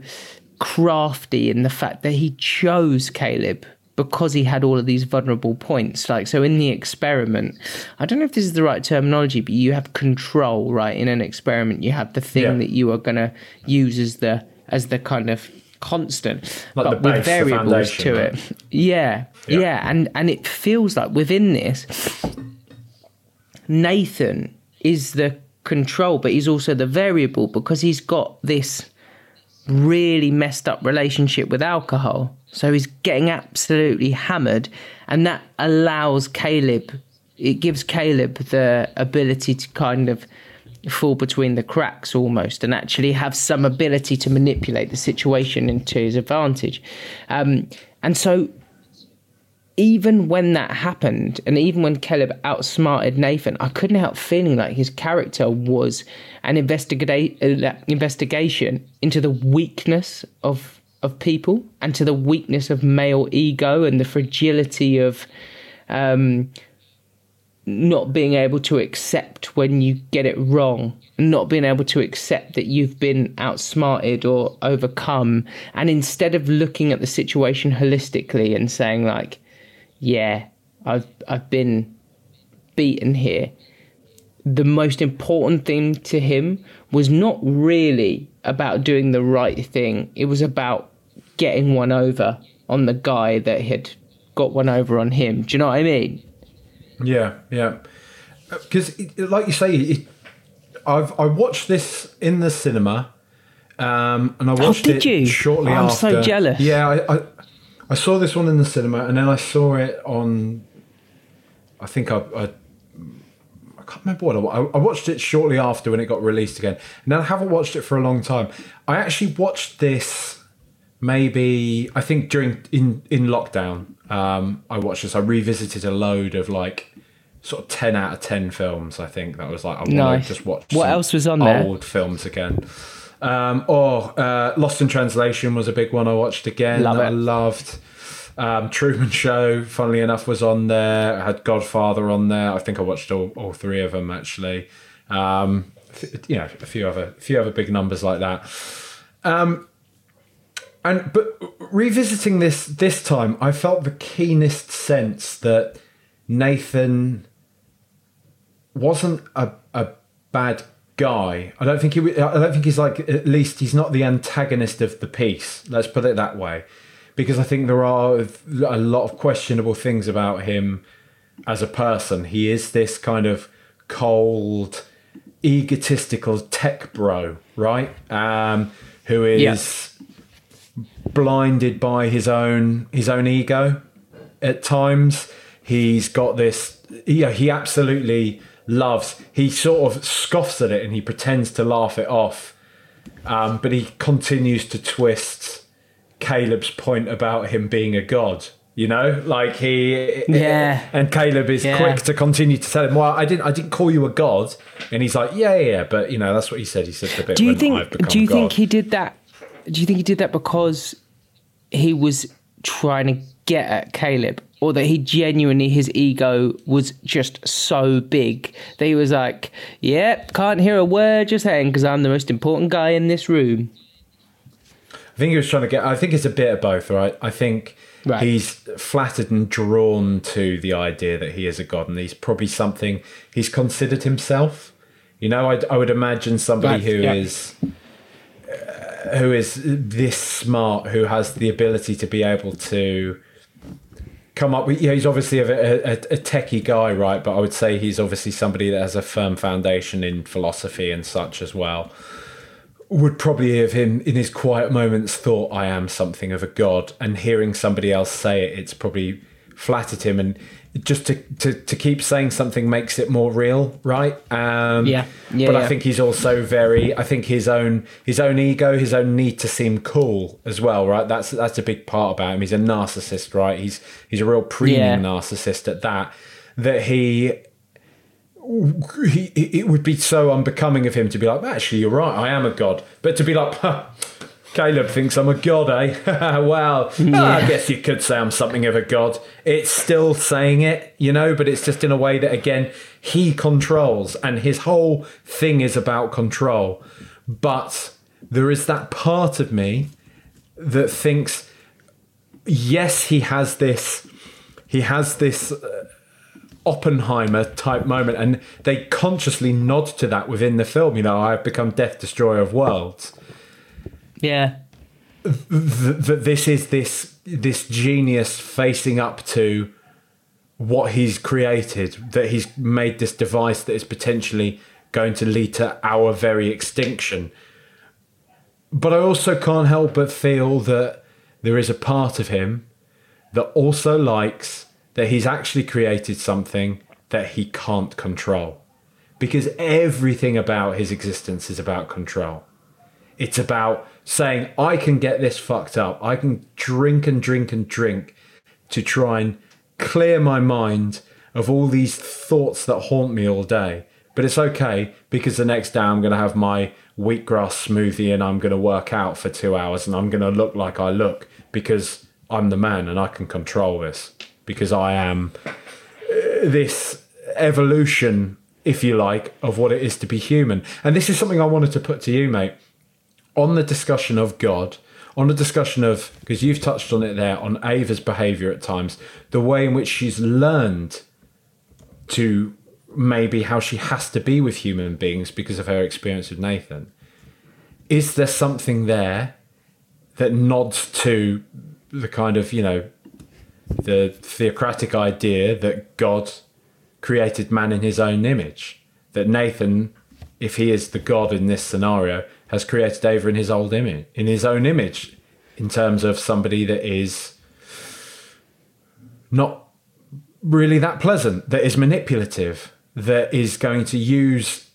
crafty in the fact that he chose Caleb because he had all of these vulnerable points. Like, so in the experiment, I don't know if this is the right terminology, but you have control, right? In an experiment, you have the thing yeah. that you are going to use as the as the kind of constant, like but base, with variables to right? it. Yeah, yeah, yeah, and and it feels like within this, Nathan is the control, but he's also the variable because he's got this really messed up relationship with alcohol. So he's getting absolutely hammered, and that allows Caleb, it gives Caleb the ability to kind of fall between the cracks almost and actually have some ability to manipulate the situation into his advantage. Um, and so even when that happened, and even when Caleb outsmarted Nathan, I couldn't help feeling like his character was an investigate uh, investigation into the weakness of of people and to the weakness of male ego and the fragility of um, not being able to accept when you get it wrong, not being able to accept that you've been outsmarted or overcome, and instead of looking at the situation holistically and saying like, "Yeah, I've I've been beaten here," the most important thing to him was not really about doing the right thing. It was about getting one over on the guy that had got one over on him. Do you know what I mean? Yeah, yeah. Because, like you say, it, I've I watched this in the cinema, um, and I watched did it you? shortly Oh, I'm after. so jealous. Yeah, I, I I saw this one in the cinema, and then I saw it on. I think I. I I can't remember what I, I I watched it shortly after when it got released again, and I haven't watched it for a long time. I actually watched this maybe I think during in in lockdown. Um, I watched this. I revisited a load of like sort of ten out of ten films. I think that was like I want Nice. to just watch. What else was on there? Old films again. Um, or uh, Lost in Translation was a big one I watched again. Love that I loved. Um, Truman Show, funnily enough, was on there. I had Godfather on there. I think I watched all, all three of them actually. Um, you know, a few other, a few other big numbers like that. Um, and but revisiting this this time, I felt the keenest sense that Nathan wasn't a, a bad guy. I don't think he. I don't think he's like. At least he's not the antagonist of the piece. Let's put it that way, because I think there are a lot of questionable things about him as a person. He is this kind of cold, egotistical tech bro, right? Um, who is blinded by his own his own ego at times. He's got this. Yeah, he absolutely loves. He sort of scoffs at it and he pretends to laugh it off, um, but he continues to twist Caleb's point about him being a god. You know, like he, Yeah. and Caleb is Yeah. quick to continue to tell him, "Well, I didn't, I didn't call you a god," and he's like, "Yeah, yeah, yeah," but you know, that's what he said. He said the bit Do you think? Do you god. think he did that? Do you think he did that because he was trying to get at Caleb, or that he genuinely his ego was just so big that he was like, "Yep, can't hear a word you're saying because I'm the most important guy in this room." I think he was trying to get. I think it's a bit of both, right? I think Right. he's flattered and drawn to the idea that he is a god, and he's probably something he's considered himself. You know, I, I would imagine somebody Right, who yeah. is uh, who is this smart, who has the ability to be able to come up with. He's obviously a, a, a techie guy, right? But I would say he's obviously somebody that has a firm foundation in philosophy and such as well would probably have him in his quiet moments thought I am something of a god and hearing somebody else say it it's probably flattered him and just to, to, to keep saying something makes it more real right um Yeah. Yeah, but I think he's also very I think his own his own ego his own need to seem cool as well right that's that's a big part about him he's a narcissist right he's he's a real preening Yeah. narcissist at that that he he, it would be so unbecoming of him to be like, actually, you're right, I am a god. But to be like, "Huh, Caleb thinks I'm a god, eh? well, I guess you could say I'm something of a god. It's still saying it, you know, but it's just in a way that, again, he controls, and his whole thing is about control. But there is that part of me that thinks, yes, he has this, he has this. Uh, Oppenheimer type moment, and they consciously nod to that within the film. You know, I've become Death Destroyer of Worlds. Yeah, That this is this this genius facing up to what he's created. That he's made this device that is potentially going to lead to our very extinction. But I also can't help but feel that there is a part of him that also likes that he's actually created something that he can't control. Because everything about his existence is about control. It's about saying, I can get this fucked up. I can drink and drink and drink to try and clear my mind of all these thoughts that haunt me all day. But it's okay because the next day I'm going to have my wheatgrass smoothie and I'm going to work out for two hours and I'm going to look like I look because I'm the man and I can control this because I am uh, this evolution, if you like, of what it is to be human. And this is something I wanted to put to you, mate, on the discussion of God. On the discussion of, because you've touched on it there, on Ava's behavior at times, the way in which she's learned to maybe how she has to be with human beings because of her experience with Nathan. Is there something there that nods to the kind of, you know, the theocratic idea that God created man in his own image? That Nathan, if he is the God in this scenario, has created Ava in his old image, in his own image, in terms of somebody that is not really that pleasant, that is manipulative, that is going to use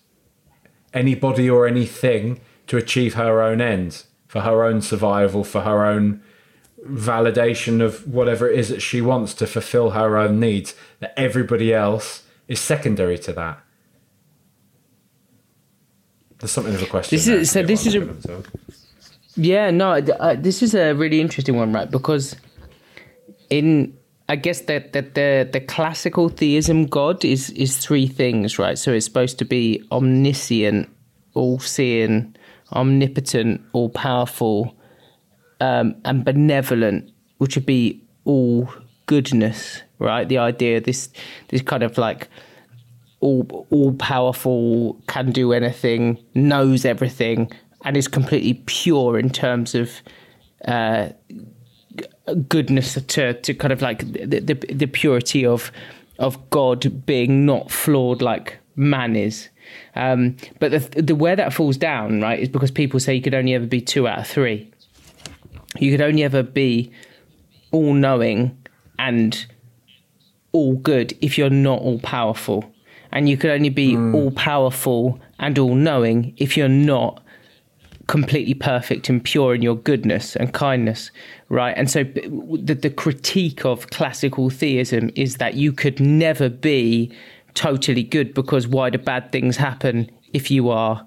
anybody or anything to achieve her own ends, for her own survival, for her own validation of whatever it is that she wants to fulfill her own needs, that everybody else is secondary to that. There's something of a question. This is so. This is a. Yeah, no. Uh, this is a really interesting one, right? Because in I guess that that the the classical theism God is is three things, right? So it's supposed to be omniscient, all seeing, omnipotent, all powerful, um, and benevolent, which would be all goodness, right? The idea this this kind of like all all powerful, can do anything, knows everything, and is completely pure in terms of uh, goodness to to kind of like the, the the purity of of God being not flawed like man is. Um, but the, the where that falls down, right, is because people say you could only ever be two out of three. You could only ever be all knowing and all good if you're not all powerful. And you could only be mm. all powerful and all knowing if you're not completely perfect and pure in your goodness and kindness, right? And so the, the critique of classical theism is that you could never be totally good because why do bad things happen if you are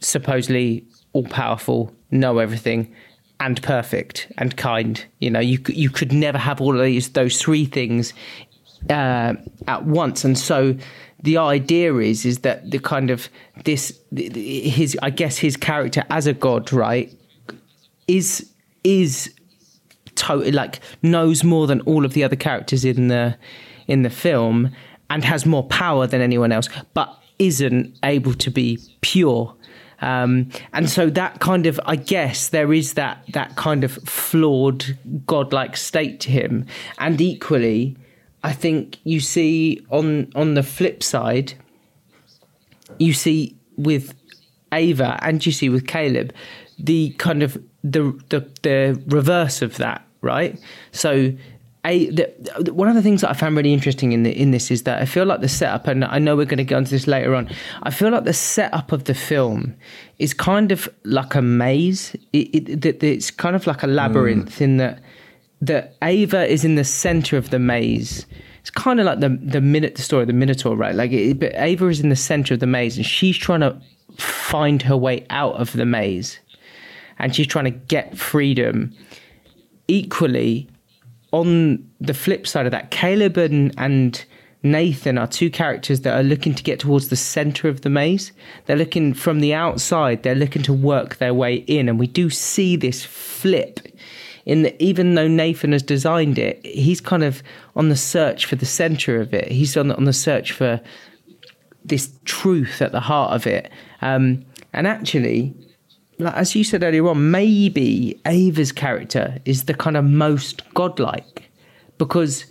supposedly all powerful, know everything, and perfect and kind? You know, you you could never have all of these those three things uh, at once, and so the idea is is that the kind of this his I guess his character as a god, right, is is totally like knows more than all of the other characters in the in the film and has more power than anyone else, but isn't able to be pure. Um, and so that kind of, I guess, there is that that kind of flawed godlike state to him, and equally, I think you see on on the flip side, you see with Ava and you see with Caleb, the kind of the the, the reverse of that, right? So a, the, one of the things that I found really interesting in the, in this is that I feel like the setup, and I know we're going to go into this later on. I feel like the setup of the film is kind of like a maze. It, it, it's kind of like a labyrinth mm. in that that Ava is in the center of the maze. It's kind of like the the minute the story, the Minotaur, right? Like, it, but Ava is in the center of the maze, and she's trying to find her way out of the maze, and she's trying to get freedom. Equally, on the flip side of that, Caleb and, and Nathan are two characters that are looking to get towards the center of the maze. They're looking from the outside, they're looking to work their way in. And we do see this flip in that even though Nathan has designed it, he's kind of on the search for the center of it. He's on, on the search for this truth at the heart of it. Um, and actually, like, as you said earlier on, maybe Ava's character is the kind of most godlike because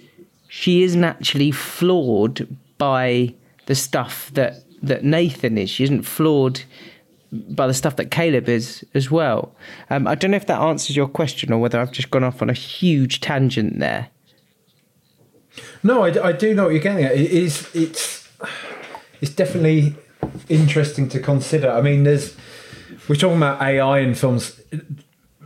she isn't actually flawed by the stuff that that Nathan is. She isn't flawed by the stuff that Caleb is as well. Um, I don't know if that answers your question or whether I've just gone off on a huge tangent there. No, I, I do know what you're getting at. It is it's it's definitely interesting to consider. I mean, there's we're talking about AI in films.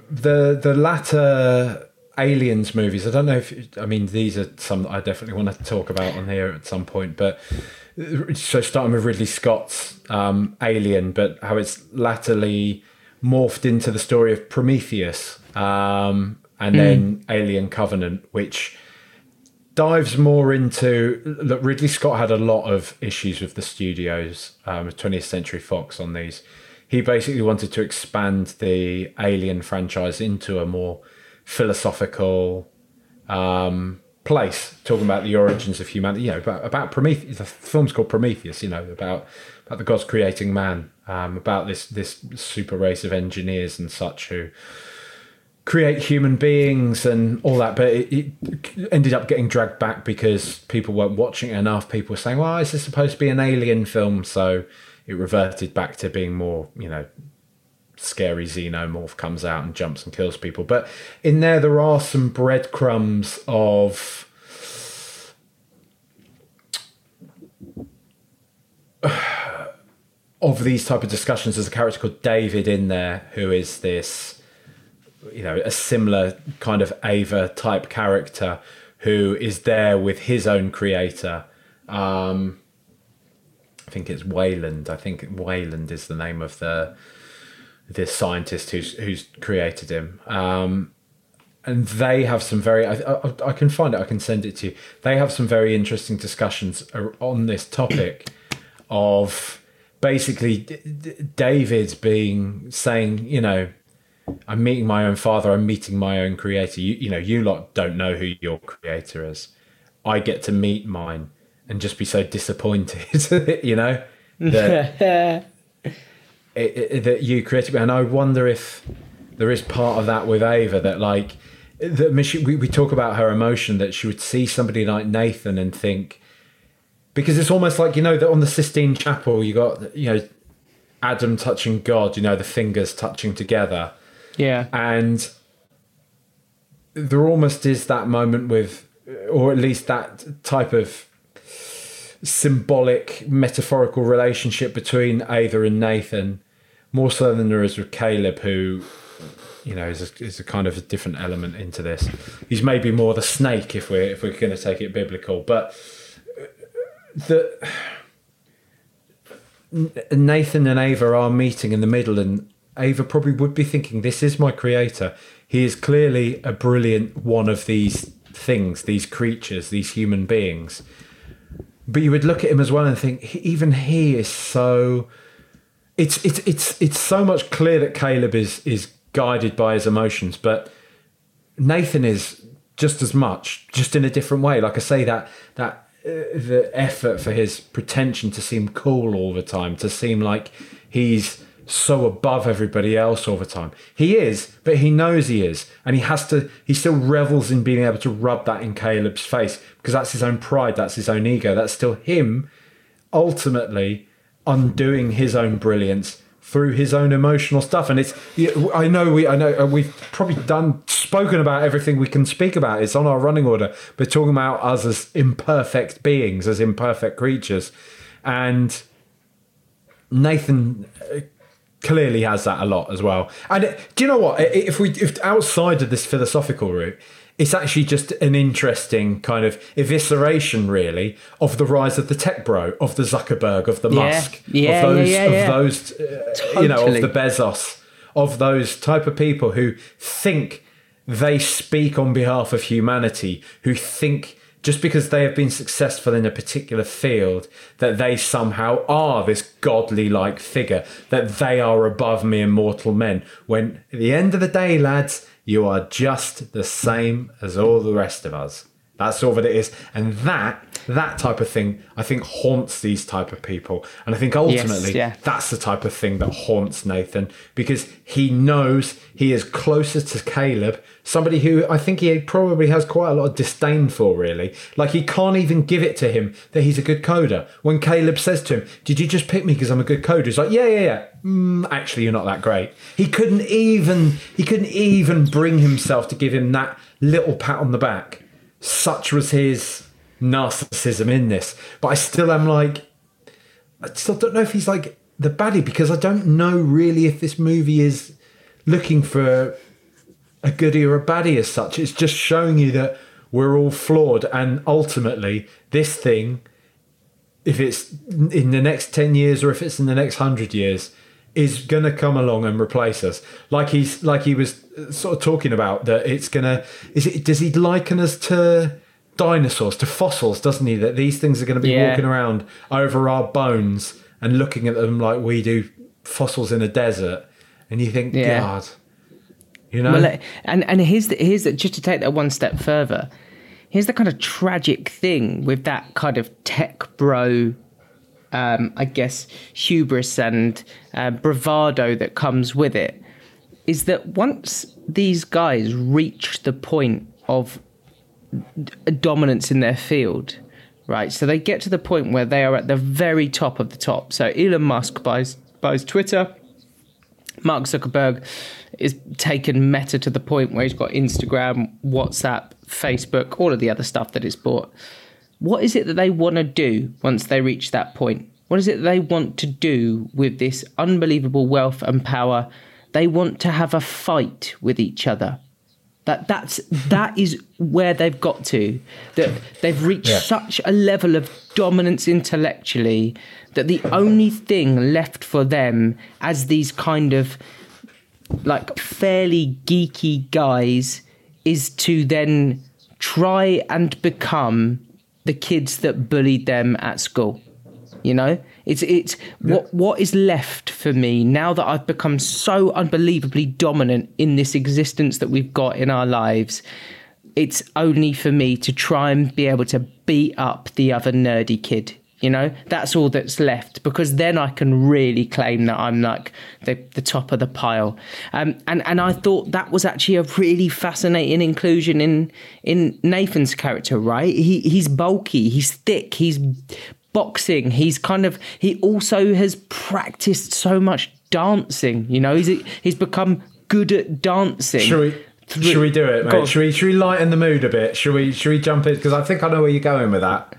The the latter aliens movies. I don't know if I mean these are some I definitely want to talk about on here at some point, but so starting with Ridley Scott's um, Alien, but how it's latterly morphed into the story of Prometheus um, and mm. then Alien Covenant, which dives more into look ridley scott had a lot of issues with the studios um, 20th century fox on these he basically wanted to expand the alien franchise into a more philosophical um, place talking about the origins of humanity you know about, about prometheus the film's called prometheus you know about about the gods creating man um, about this this super race of engineers and such who create human beings and all that, but it, it, ended up getting dragged back because people weren't watching it enough. People were saying, "Well, is this supposed to be an alien film?" So it reverted back to being more, you know, scary xenomorph comes out and jumps and kills people. But in there, there are some breadcrumbs of. of these type of discussions there's a character called david in there who is this you know a similar kind of Ava type character who is there with his own creator. Um, I think it's Weyland I think Weyland is the name of the the scientist who's who's created him. Um, and they have some very I, I, I, can find it i can send it to you they have some very interesting discussions on this topic of basically david being saying you know I'm meeting my own father. I'm meeting my own creator. You, you know, you lot don't know who your creator is. I get to meet mine and just be so disappointed, you know, that, it, it, that you created. And I wonder if there is part of that with Ava that, like, that we, we talk about her emotion that she would see somebody like Nathan and think, because it's almost like, you know, that on the Sistine Chapel, you got, you know, Adam touching God, you know, the fingers touching together yeah. And there almost is that moment with, or at least that type of symbolic, metaphorical relationship between Ava and Nathan, more so than there is with Caleb, who, you know, is a, is a kind of a different element into this. He's maybe more the snake if we're if we're going to take it biblical, but uh, the. Nathan and Ava are meeting in the middle, and Ava probably would be thinking, This is my creator. He is clearly a brilliant one of these things, these creatures, these human beings. But you would look at him as well and think, even he is so. It's it's it's it's so much clear that Caleb is is guided by his emotions, but Nathan is just as much, just in a different way. Like I say, that that uh, the effort for his pretension to seem cool all the time, to seem like he's so above everybody else all the time. He is, but he knows he is. And he has to, he still revels in being able to rub that in Caleb's face because that's his own pride, that's his own ego, that's still him ultimately undoing his own brilliance through his own emotional stuff. And it's, I know we, I know we've probably done, spoken about everything we can speak about. It's on our running order, but talking about us as imperfect beings, as imperfect creatures. And Nathan uh, clearly has that a lot as well. And do you know what? If we if outside of this philosophical route, it's actually just an interesting kind of evisceration, really, of the rise of the tech bro, of the Zuckerberg, of the yeah. Musk, yeah, of those, yeah, of those, uh, totally. you know, of the Bezos, of those type of people who think they speak on behalf of humanity, who think just because they have been successful in a particular field, that they somehow are this godly like figure, that they are above mere mortal men. When at the end of the day, lads, you are just the same as all the rest of us. That's all that it is. And that that type of thing I think haunts these type of people. And I think ultimately yes, yeah. that's the type of thing that haunts Nathan because he knows he is closer to Caleb, somebody who I think he probably has quite a lot of disdain for really. Like he can't even give it to him that he's a good coder. When Caleb says to him, "Did you just pick me because I'm a good coder?" He's like, "Yeah, yeah, yeah." Mm, actually, you're not that great. He couldn't even he couldn't even bring himself to give him that little pat on the back such was his narcissism in this. But I still am like, I still don't know if he's like the baddie because I don't know really if this movie is looking for a goodie or a baddie as such. It's just showing you that we're all flawed, and ultimately, this thing, if it's in the next 10 years or if it's in the next 100 years, is going to come along and replace us like he's like he was uh, sort of talking about that it's going to is it does he liken us to dinosaurs, to fossils, doesn't he? That these things are going to be Yeah. walking around over our bones and looking at them like we do fossils in a desert. And you think, Yeah. God, you know? Well, uh, and and here's the, here's the, just to take that one step further. Here's the kind of tragic thing with that kind of tech bro, um, I guess hubris and uh, bravado that comes with it, is that once these guys reach the point of dominance in their field, right? So they get to the point where they are at the very top of the top. So Elon Musk buys buys Twitter. Mark Zuckerberg is taken Meta to the point where he's got Instagram, WhatsApp, Facebook, all of the other stuff that it's bought. What is it that they want to do once they reach that point? What is it they want to do with this unbelievable wealth and power? They want to have a fight with each other. That that's that is where they've got to. That they've reached Yeah. such a level of dominance intellectually that the only thing left for them as these kind of like fairly geeky guys is to then try and become the kids that bullied them at school. You know, it's it's what what is left for me now that I've become so unbelievably dominant in this existence that we've got in our lives. It's only for me to try and be able to beat up the other nerdy kid. You know, that's all that's left because then I can really claim that I'm like the, the top of the pile. Um, and and I thought that was actually a really fascinating inclusion in in Nathan's character. Right? He he's bulky, he's thick, he's boxing. He's kind of he also has practiced so much dancing. You know, he's he's become good at dancing. Should we, through- should we do it, mate? Should we, should we lighten the mood a bit? Should we, should we jump in? Because I think I know where you're going with that.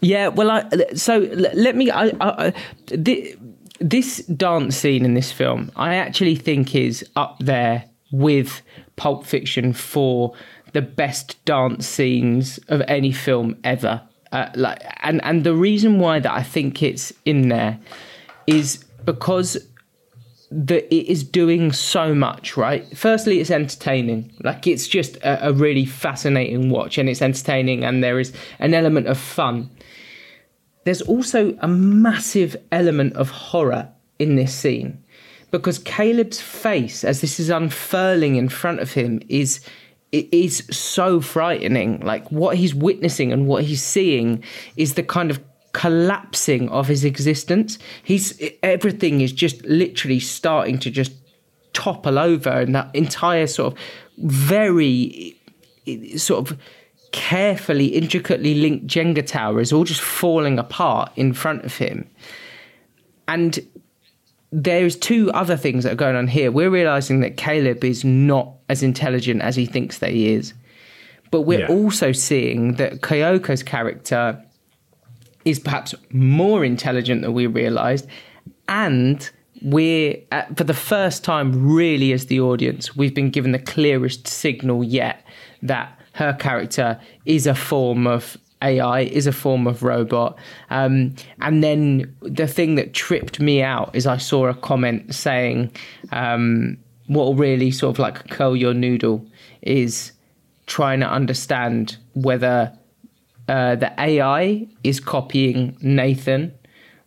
Yeah, well, I, so let me. I, I, thi- this dance scene in this film, I actually think is up there with Pulp Fiction for the best dance scenes of any film ever. Uh, like, and and the reason why that I think it's in there is because that it is doing so much, right? Firstly, it's entertaining. Like it's just a, a really fascinating watch, and it's entertaining, and there is an element of fun. There's also a massive element of horror in this scene because Caleb's face, as this is unfurling in front of him, is it is so frightening. Like what he's witnessing and what he's seeing is the kind of collapsing of his existence. He's everything is just literally starting to just topple over, and that entire sort of very sort of carefully, intricately linked Jenga tower is all just falling apart in front of him. And there's two other things that are going on here. We're realizing that Caleb is not as intelligent as he thinks that he is. But we're Yeah. also seeing that Kyoko's character is perhaps more intelligent than we realized. And we're, at, for the first time, really, as the audience, we've been given the clearest signal yet that her character is a form of AI, is a form of robot. Um, and then the thing that tripped me out is I saw a comment saying, um, what will really sort of like curl your noodle is trying to understand whether uh, the AI is copying Nathan,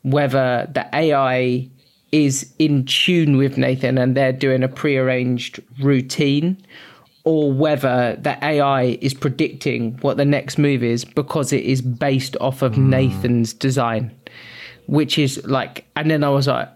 whether the AI is in tune with Nathan and they're doing a prearranged routine, or whether the AI is predicting what the next move is because it is based off of hmm. Nathan's design, which is like, and then I was like,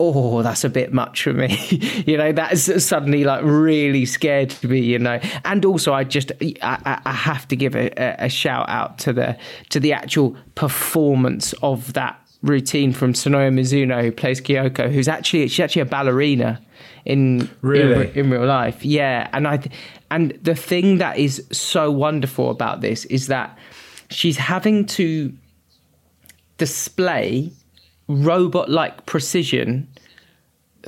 oh, that's a bit much for me. you know, that's suddenly like really scared me, you know. And also, I just, I, I- have to give a, a, a shout out to the to the actual performance of that routine from Sonoya Mizuno, who plays Kyoko, who's actually she's actually a ballerina in Really? in, in real life. Yeah, and I th- and the thing that is so wonderful about this is that she's having to display robot like precision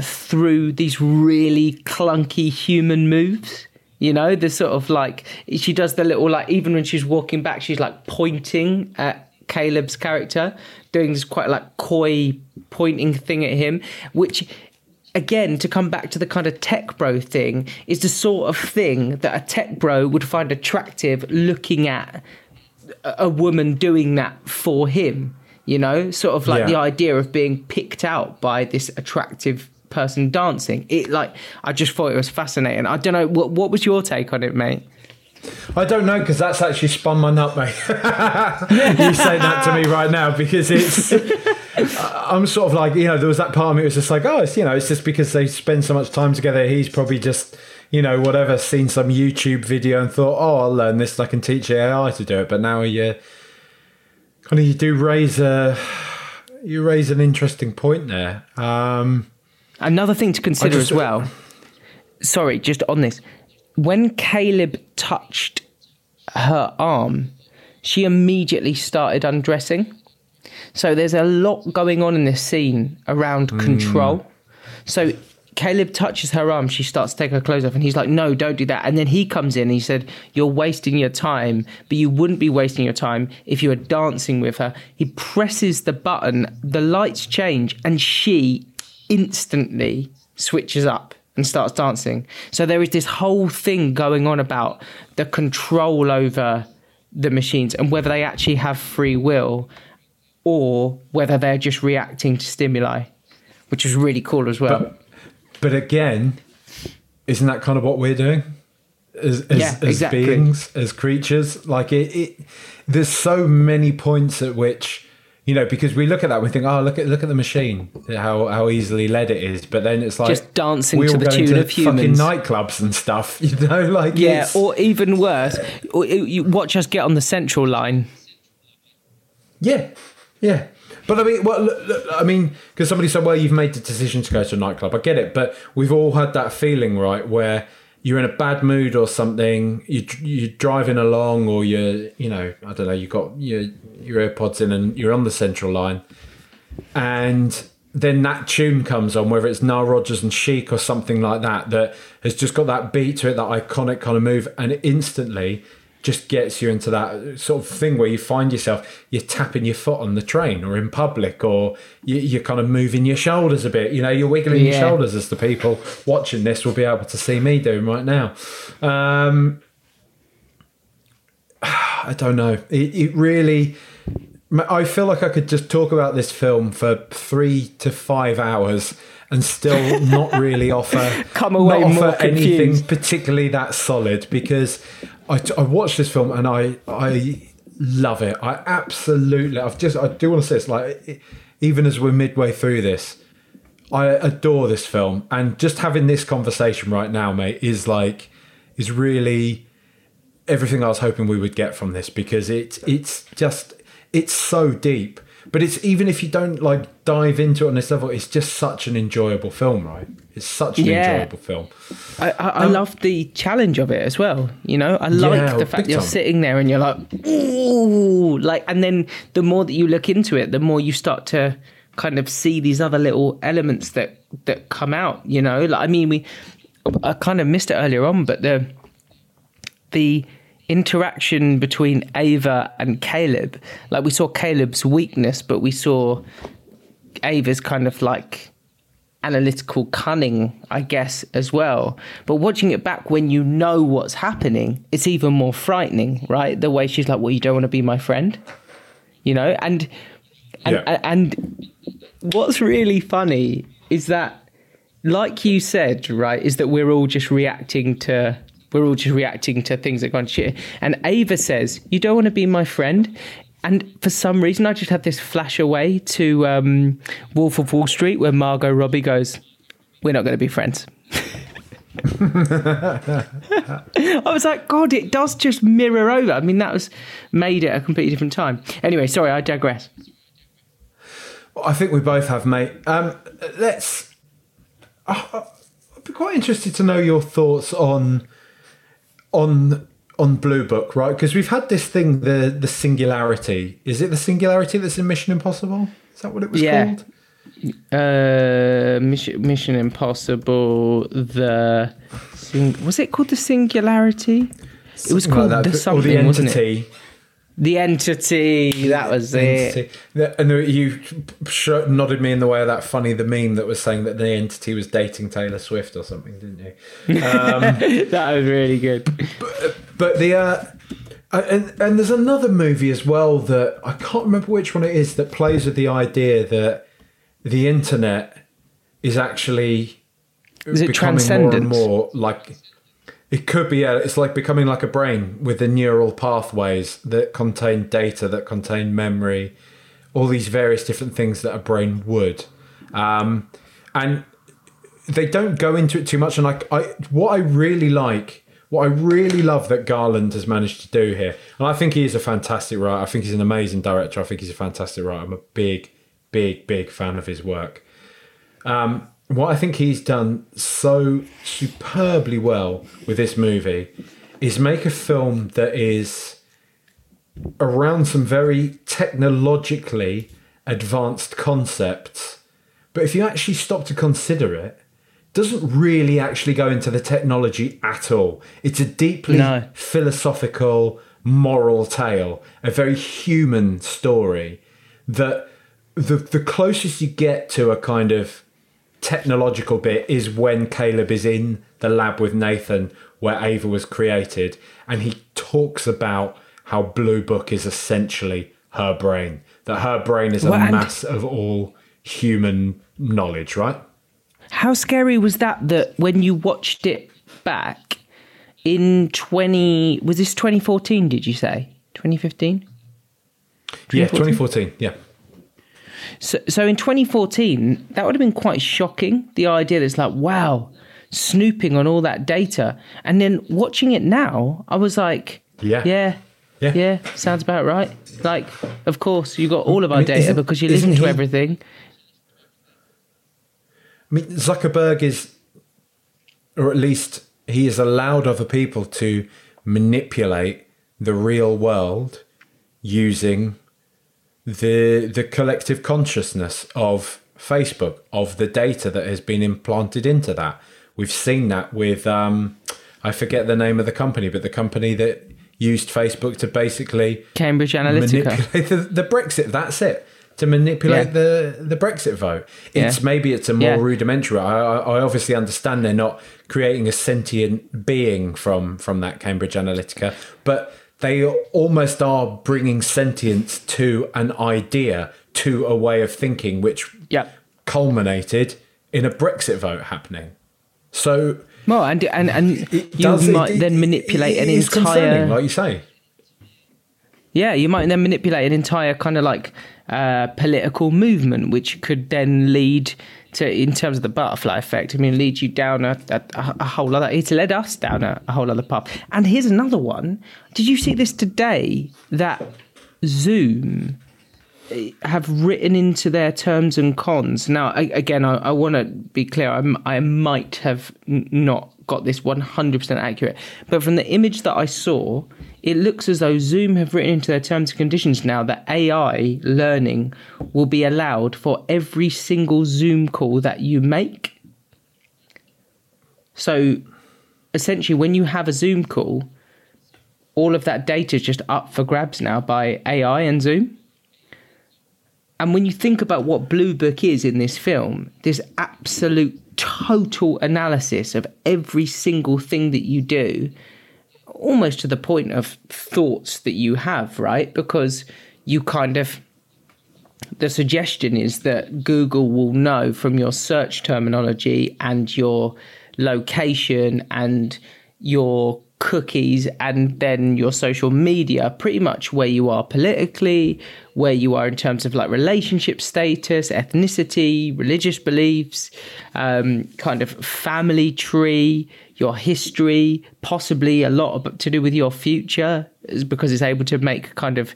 through these really clunky human moves. You know, the sort of like she does the little like even when she's walking back, she's like pointing at Caleb's character, doing this quite like coy pointing thing at him, which again to come back to the kind of tech bro thing is the sort of thing that a tech bro would find attractive looking at a woman doing that for him. You know, sort of like Yeah. the idea of being picked out by this attractive person dancing. It like I just thought it was fascinating. I don't know what what was your take on it, mate. I don't know because that's actually spun my nut, mate. you say that to me right now because it's. I'm sort of like you know there was that part of me was just like oh it's you know it's just because they spend so much time together he's probably just you know whatever seen some YouTube video and thought oh I'll learn this I can teach AI to do it but now you kind of you do raise a you raise an interesting point there um Another thing to consider just- as well. Sorry, just on this. When Caleb touched her arm, she immediately started undressing. So there's a lot going on in this scene around hmm. control. So Caleb touches her arm, she starts to take her clothes off, and he's like, No, don't do that. And then he comes in and he said, You're wasting your time, but you wouldn't be wasting your time if you were dancing with her. He presses the button, the lights change, and she instantly switches up and starts dancing. So there is this whole thing going on about the control over the machines and whether they actually have free will or whether they're just reacting to stimuli, which is really cool as well. but but again isn't that kind of what we're doing as, as, Yeah, as exactly. beings as creatures like it, it there's so many points at which you know because we look at that we think oh look at look at the machine how how easily led it is but then it's like Just dancing we to the tune into of humans. fucking nightclubs and stuff you know like yeah, or even worse, you you watch us get on the central line. Yeah, yeah. But I mean, well, look, look, I mean, because somebody said, "Well, you've made the decision to go to a nightclub." I get it, but we've all had that feeling, right, where you're in a bad mood or something. You you're driving along, or you're, you know, I don't know, you've got your your AirPods in, and you're on the central line, and then that tune comes on, whether it's Nile Rodgers and Chic or something like that, that has just got that beat to it, that iconic kind of move, and instantly just gets you into that sort of thing where you find yourself you're tapping your foot on the train or in public, or you, you're kind of moving your shoulders a bit. You know, you're wiggling your shoulders as the people watching this will be able to see me doing right now. Um, I don't know. It, it really. I feel like I could just talk about this film for three to five hours and still not really offer Come away not offer anything particularly that solid because I, I watched this film and I I love it. I absolutely. I've just I do want to say this like even as we're midway through this, I adore this film and just having this conversation right now, mate, is like is really everything I was hoping we would get from this because it's it's just it's so deep. But it's even if you don't like dive into it on this level, it's just such an enjoyable film, right? It's such an Yeah. enjoyable film. I, I, I um, love the challenge of it as well. You know, I like Yeah, the fact you're time. sitting there and you're like, ooh, like, and then the more that you look into it, the more you start to kind of see these other little elements that that come out. You know, like I mean, we, I kind of missed it earlier on, but the the interaction between Ava and Caleb, like we saw Caleb's weakness, but we saw Ava's kind of like analytical cunning, I guess, as well. But watching it back when you know what's happening, it's even more frightening, right? The way she's like, "Well, you don't want to be my friend," you know, and and Yeah. and what's really funny is that, like you said, right, is that we're all just reacting to. We're all just reacting to things that go on shit. And Ava says, You don't want to be my friend. And for some reason, I just had this flash away to um, Wolf of Wall Street where Margot Robbie goes, We're not going to be friends. I was like, God, it does just mirror over. I mean, that was made at a completely different time. Anyway, sorry, I digress. I think we both have, mate. Um, let's. I- I'd be quite interested to know your thoughts on on on Blue Book, right? Because we've had this thing, the the singularity. Is it the singularity that's in Mission Impossible? Is that what it was Yeah. called? Uh, Mission, Mission Impossible. The sing- was it called the Singularity? It was called like the that. something, or the wasn't it? The entity. That was it. entity. The- And you nodded me in the way of that funny the meme that was saying that the entity was dating Taylor Swift or something, didn't you? that was really good. but the uh, Uh, and and there's another movie as well that I can't remember which one it is that plays with the idea that the internet is actually Is it becoming more and more like it could be. Yeah, it's like becoming like a brain with the neural pathways that contain data, that contain memory, all these various different things that a brain would. Um, and they don't go into it too much. And like, I what I really like, what I really love that Garland has managed to do here, and I think he is a fantastic writer. I think he's an amazing director. I think he's a fantastic writer. I'm a big, big, big fan of his work. Um, what I think he's done so superbly well with this movie is make a film that is around some very technologically advanced concepts, but if you actually stop to consider it, doesn't really actually go into the technology at all. It's a deeply No. philosophical, moral tale, a very human story that the the closest you get to a kind of technological bit is when Caleb is in the lab with Nathan where Ava was created and he talks about how Blue Book is essentially her brain that her brain is a Well, mass of all human knowledge right How scary was that? That when you watched it back in twenty was this twenty fourteen? Did you say twenty fifteen? yeah 2014 yeah So, so in 2014, that would have been quite shocking. The idea that it's like, wow, snooping on all that data, and then watching it now, I was like, Yeah. yeah, Yeah. yeah, sounds about right. Like, of course, you got all of our I mean, data because you listen to he- everything. I mean, Zuckerberg is, or at least he has allowed other people to manipulate the real world using the the collective consciousness of Facebook, of the data that has been implanted into that. We've seen that with um, I forget the name of the company, but the company that used Facebook to basically Cambridge Analytica. manipulate the, the Brexit. That's it. To manipulate Yeah. the the Brexit vote. It's Yeah. maybe it's a more Yeah. rudimentary. I, I I obviously understand they're not creating a sentient being from from that Cambridge Analytica, but they almost are bringing sentience to an idea, to a way of thinking, which Yeah. culminated in a Brexit vote happening. So Well, and and and you does- might it- then manipulate it an is concerning, entire like you say. Yeah, you might then manipulate an entire kind of like uh, political movement, which could then lead to, in terms of the butterfly effect, I mean, lead you down a, a, a whole other. It's led us down a, a whole other path. And here's another one. Did you see this today? That Zoom eh, have written into their terms and cons. Now, I, again, I, I want to be clear. I'm, I might have n- not got this 100% accurate, but from the image that I saw, it looks as though Zoom have written into their terms and conditions now that AI learning will be allowed for every single Zoom call that you make. So, essentially, when you have a Zoom call, all of that data is just up for grabs now by AI and Zoom. And when you think about what Blue Book is in this film, this absolute total analysis of every single thing that you do, almost to the point of thoughts that you have, right? Because you kind of the suggestion is that Google will know from your search terminology and your location and your cookies and then your social media pretty much where you are politically where you are in terms of like relationship status ethnicity religious beliefs um, kind of family tree your history possibly a lot to do with your future because it's able to make kind of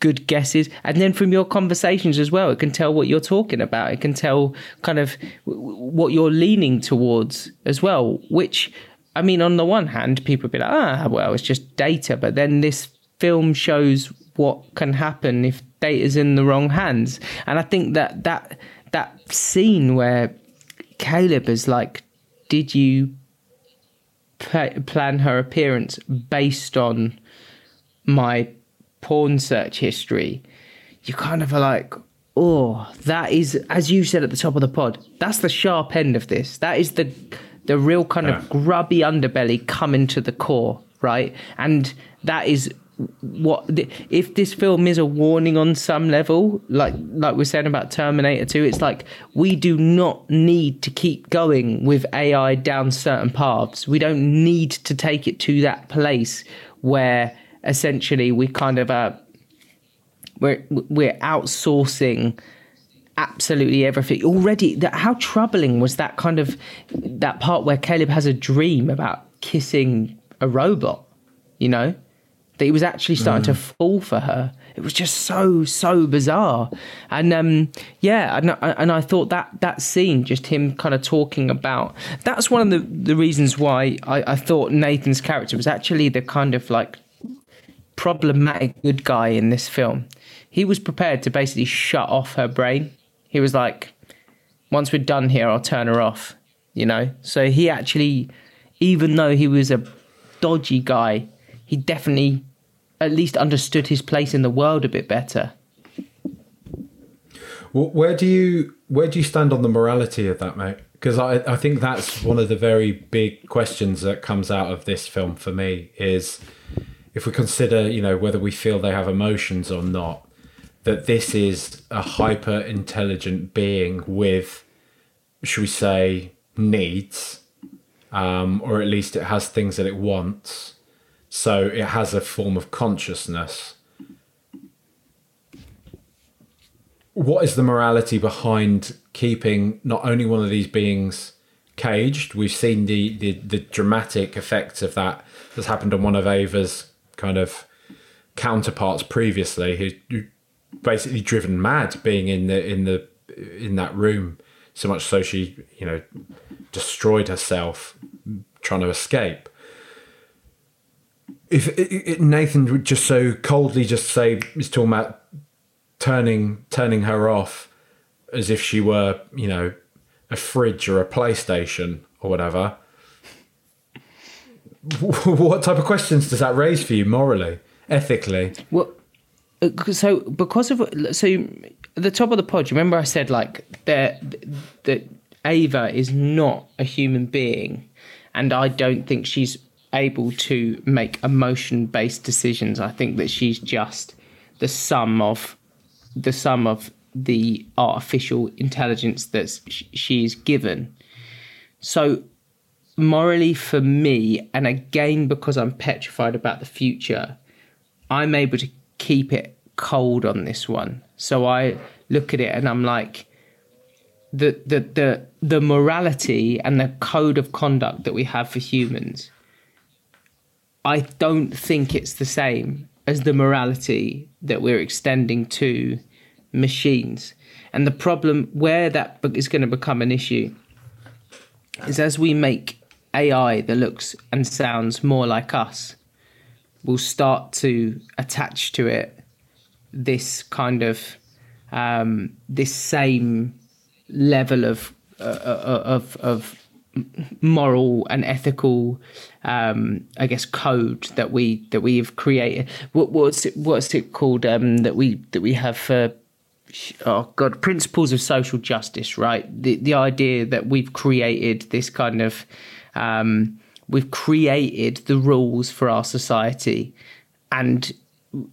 good guesses. And then from your conversations as well it can tell what you're talking about. It can tell kind of what you're leaning towards as well which i mean on the one hand people be like ah well it's just data but then this film shows what can happen if data's in the wrong hands and i think that that that scene where caleb is like did you pla plan her appearance based on my porn search history, you kind of are like, oh, that is, as you said at the top of the pod, that's the sharp end of this. That is the the real kind of grubby underbelly coming to the core, right? And that is what if this film is a warning on some level like like we're saying about terminator 2 it's like we do not need to keep going with ai down certain paths we don't need to take it to that place where essentially we kind of uh we're we're outsourcing absolutely everything already that how troubling was that kind of that part where caleb has a dream about kissing a robot you know that he was actually starting mm. to fall for her. It was just so so bizarre, and um, yeah, and, and I thought that that scene, just him kind of talking about, that's one of the the reasons why I, I thought Nathan's character was actually the kind of like problematic good guy in this film. He was prepared to basically shut off her brain. He was like, once we're done here, I'll turn her off. You know, so he actually, even though he was a dodgy guy he definitely at least understood his place in the world a bit better. Well, where do you where do you stand on the morality of that, mate? Because I, I think that's one of the very big questions that comes out of this film for me is if we consider, you know, whether we feel they have emotions or not, that this is a hyper intelligent being with, should we say, needs, um, or at least it has things that it wants so it has a form of consciousness. What is the morality behind keeping not only one of these beings caged? We've seen the, the, the dramatic effects of that that's happened on one of Ava's kind of counterparts previously, who basically driven mad being in the in the in that room so much so she you know destroyed herself trying to escape if it, it, Nathan would just so coldly just say he's talking about turning turning her off as if she were you know a fridge or a PlayStation or whatever. what type of questions does that raise for you morally, ethically? Well, Uh, so because of so the top of the pod, remember I said like that that Ava is not a human being, and I don't think she's able to make emotion based decisions. I think that she's just the sum of the sum of the artificial intelligence that she's given. So morally for me and again because I'm petrified about the future, I'm able to keep it cold on this one. So I look at it and I'm like the the the the morality and the code of conduct that we have for humans I don't think it's the same as the morality that we're extending to machines. And the problem where that is going to become an issue is as we make AI that looks and sounds more like us, we'll start to attach to it this kind of um, this same level of uh, uh of of moral and ethical um, I guess code that we that we've created. What, what's it, what's it called um, that we that we have for oh god principles of social justice right? The the idea that we've created this kind of um, we've created the rules for our society and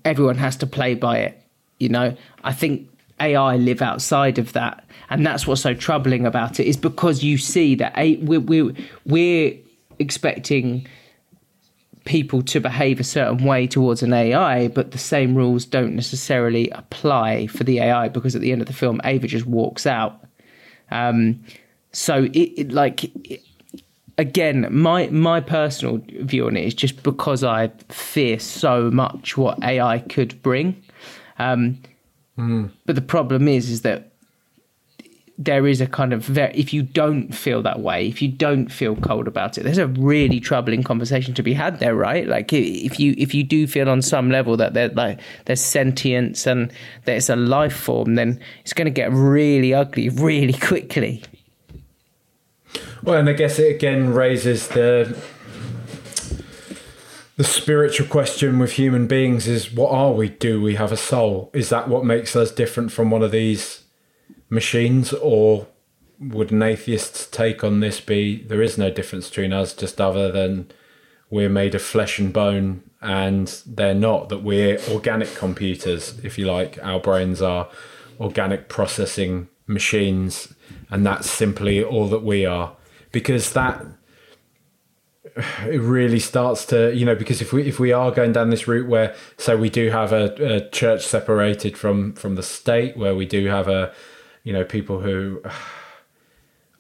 everyone has to play by it you know I think AI live outside of that and that's what's so troubling about it is because you see that a, we're, we're, we're expecting people to behave a certain way towards an AI, but the same rules don't necessarily apply for the AI because at the end of the film, Ava just walks out. Um, so it, it like it, again, my my personal view on it is just because I fear so much what AI could bring. Um, mm. But the problem is, is that there is a kind of very, if you don't feel that way, if you don't feel cold about it, there's a really troubling conversation to be had there, right? Like if you if you do feel on some level that there like there's sentience and there's a life form, then it's going to get really ugly really quickly. Well, and I guess it again raises the the spiritual question with human beings is what are we? Do we have a soul? Is that what makes us different from one of these machines, or would an atheist's take on this be there is no difference between us, just other than we're made of flesh and bone and they're not, that we're organic computers, if you like. Our brains are organic processing machines, and that's simply all that we are. Because that it really starts to you know because if we if we are going down this route where so we do have a, a church separated from from the state where we do have a you know people who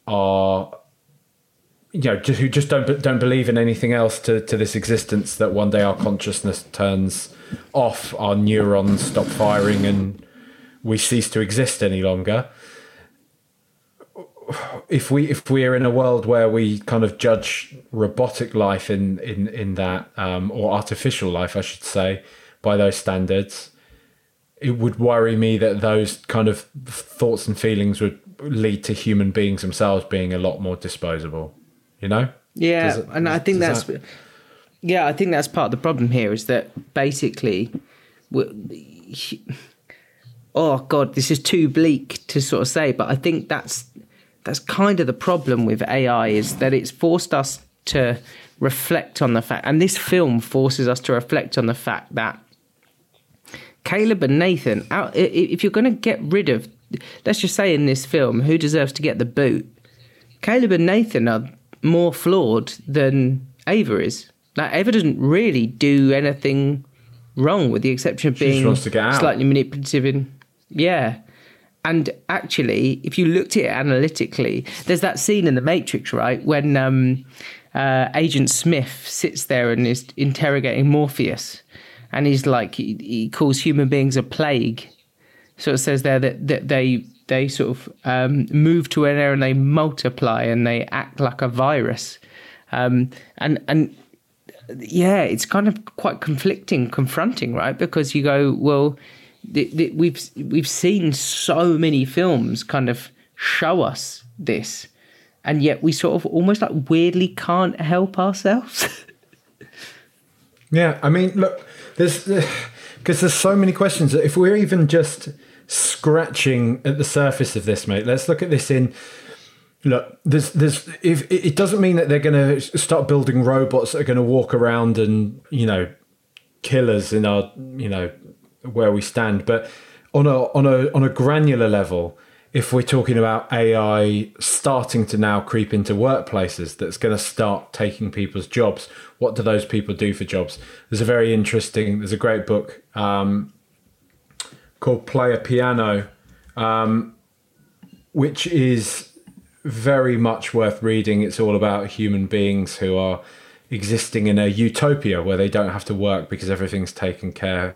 are you know just, who just don't don't believe in anything else to to this existence that one day our consciousness turns off our neurons stop firing and we cease to exist any longer if we if we are in a world where we kind of judge robotic life in in in that um, or artificial life I should say by those standards it would worry me that those kind of thoughts and feelings would lead to human beings themselves being a lot more disposable you know? Yeah it, and i think that's that... yeah i think that's part of the problem here is that basically oh god this is too bleak to sort of say but i think that's that's kind of the problem with ai is that it's forced us to reflect on the fact and this film forces us to reflect on the fact that caleb and nathan if you're going to get rid of let's just say in this film who deserves to get the boot caleb and nathan are more flawed than Ava is. Like Ava doesn't really do anything wrong, with the exception of being slightly manipulative. In yeah, and actually, if you looked at it analytically, there's that scene in The Matrix, right, when um, uh, Agent Smith sits there and is interrogating Morpheus, and he's like, he, he calls human beings a plague. So it says there that, that they they sort of um, move to an area and they multiply and they act like a virus. Um, and and yeah, it's kind of quite conflicting, confronting, right? Because you go, well, the, the, we've we've seen so many films kind of show us this, and yet we sort of almost like weirdly can't help ourselves. yeah, I mean, look, there's uh, because there's so many questions that if we're even just scratching at the surface of this, mate. Let's look at this in. Look, there's, there's. If it doesn't mean that they're going to start building robots that are going to walk around and you know, kill us in our, you know, where we stand. But on a on a on a granular level, if we're talking about AI starting to now creep into workplaces, that's going to start taking people's jobs. What do those people do for jobs? There's a very interesting. There's a great book um, called Player Piano, um, which is very much worth reading. It's all about human beings who are existing in a utopia where they don't have to work because everything's taken care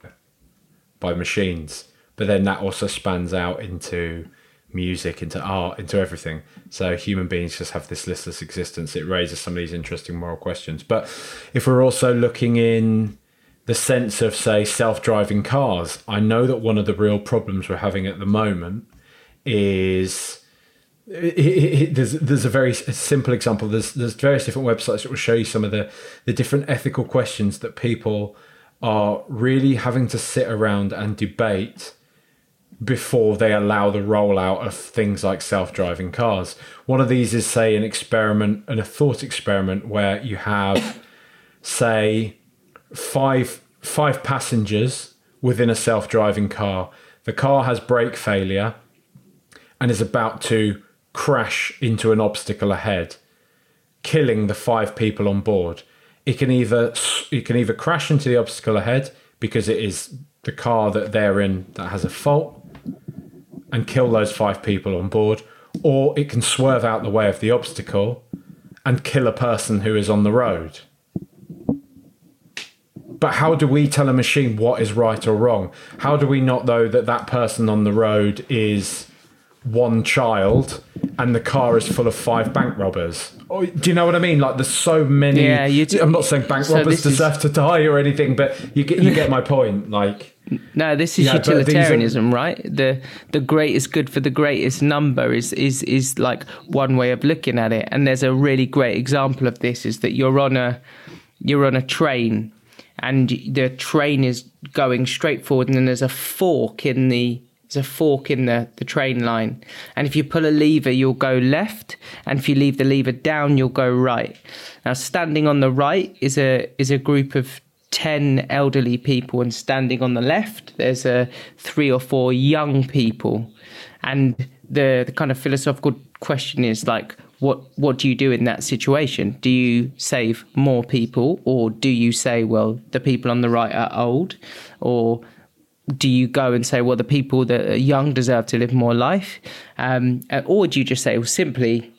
by machines. But then that also spans out into music, into art, into everything. So human beings just have this listless existence. It raises some of these interesting moral questions. But if we're also looking in the sense of, say, self driving cars. I know that one of the real problems we're having at the moment is. It, it, it, there's there's a very simple example. There's there's various different websites that will show you some of the the different ethical questions that people are really having to sit around and debate before they allow the rollout of things like self-driving cars. One of these is say an experiment and a thought experiment where you have say five five passengers within a self-driving car. The car has brake failure and is about to crash into an obstacle ahead, killing the five people on board. It can either it can either crash into the obstacle ahead because it is the car that they're in that has a fault and kill those five people on board, or it can swerve out the way of the obstacle and kill a person who is on the road. But how do we tell a machine what is right or wrong? How do we not know that that person on the road is one child and the car is full of five bank robbers? Or, do you know what I mean? Like, there's so many. Yeah, you do, I'm not saying bank so robbers deserve is... to die or anything, but you get you get my point. Like. No, this is yeah, utilitarianism, are... right? The the greatest good for the greatest number is is is like one way of looking at it. And there's a really great example of this is that you're on a you're on a train and the train is going straight forward and then there's a fork in the There's a fork in the, the train line. And if you pull a lever, you'll go left. And if you leave the lever down, you'll go right. Now, standing on the right is a is a group of 10 elderly people. And standing on the left, there's a three or four young people. And the, the kind of philosophical question is like, what what do you do in that situation? Do you save more people, or do you say, well, the people on the right are old, or do you go and say, well, the people that are young deserve to live more life? Um, uh, or do you just say, well, simply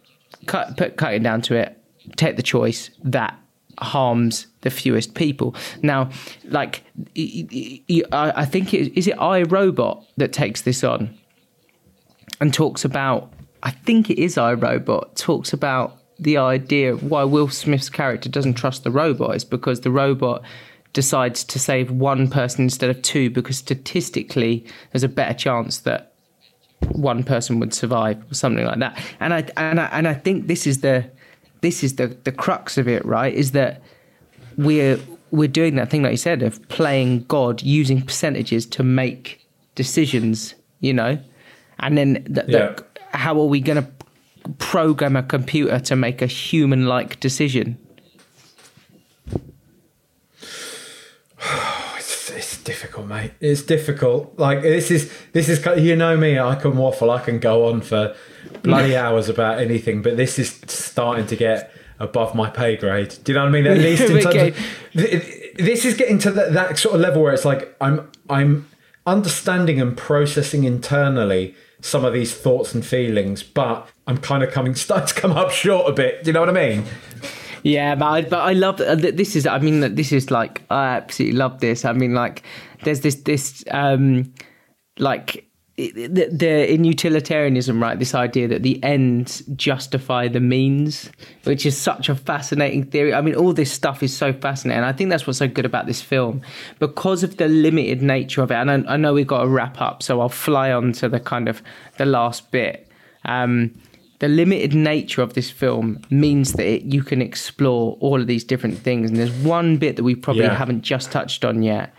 cut, put, cut it down to it, take the choice that harms the fewest people? Now, like, I think, it, is it iRobot that takes this on and talks about, I think it is iRobot, talks about the idea of why Will Smith's character doesn't trust the robot is because the robot decides to save one person instead of two because statistically there's a better chance that one person would survive or something like that. And I and I and I think this is the this is the the crux of it, right? Is that we're we're doing that thing like you said of playing God using percentages to make decisions, you know, and then the, the, yeah. how are we going to program a computer to make a human-like decision? it's difficult, mate. It's difficult. Like this is this is you know me. I can waffle. I can go on for bloody hours about anything. But this is starting to get above my pay grade. Do you know what I mean? At least in terms of, this is getting to that, that sort of level where it's like I'm I'm understanding and processing internally some of these thoughts and feelings, but I'm kind of coming starting to come up short a bit. Do you know what I mean? Yeah, but I, but I love uh, this is I mean this is like I absolutely love this. I mean like there's this this um like the, the in utilitarianism right this idea that the ends justify the means which is such a fascinating theory. I mean all this stuff is so fascinating. I think that's what's so good about this film. Because of the limited nature of it and i, I know we've got to wrap up so i'll fly on to the kind of the last bit. Um, the limited nature of this film means that it, you can explore all of these different things. And there's one bit that we probably yeah. haven't just touched on yet,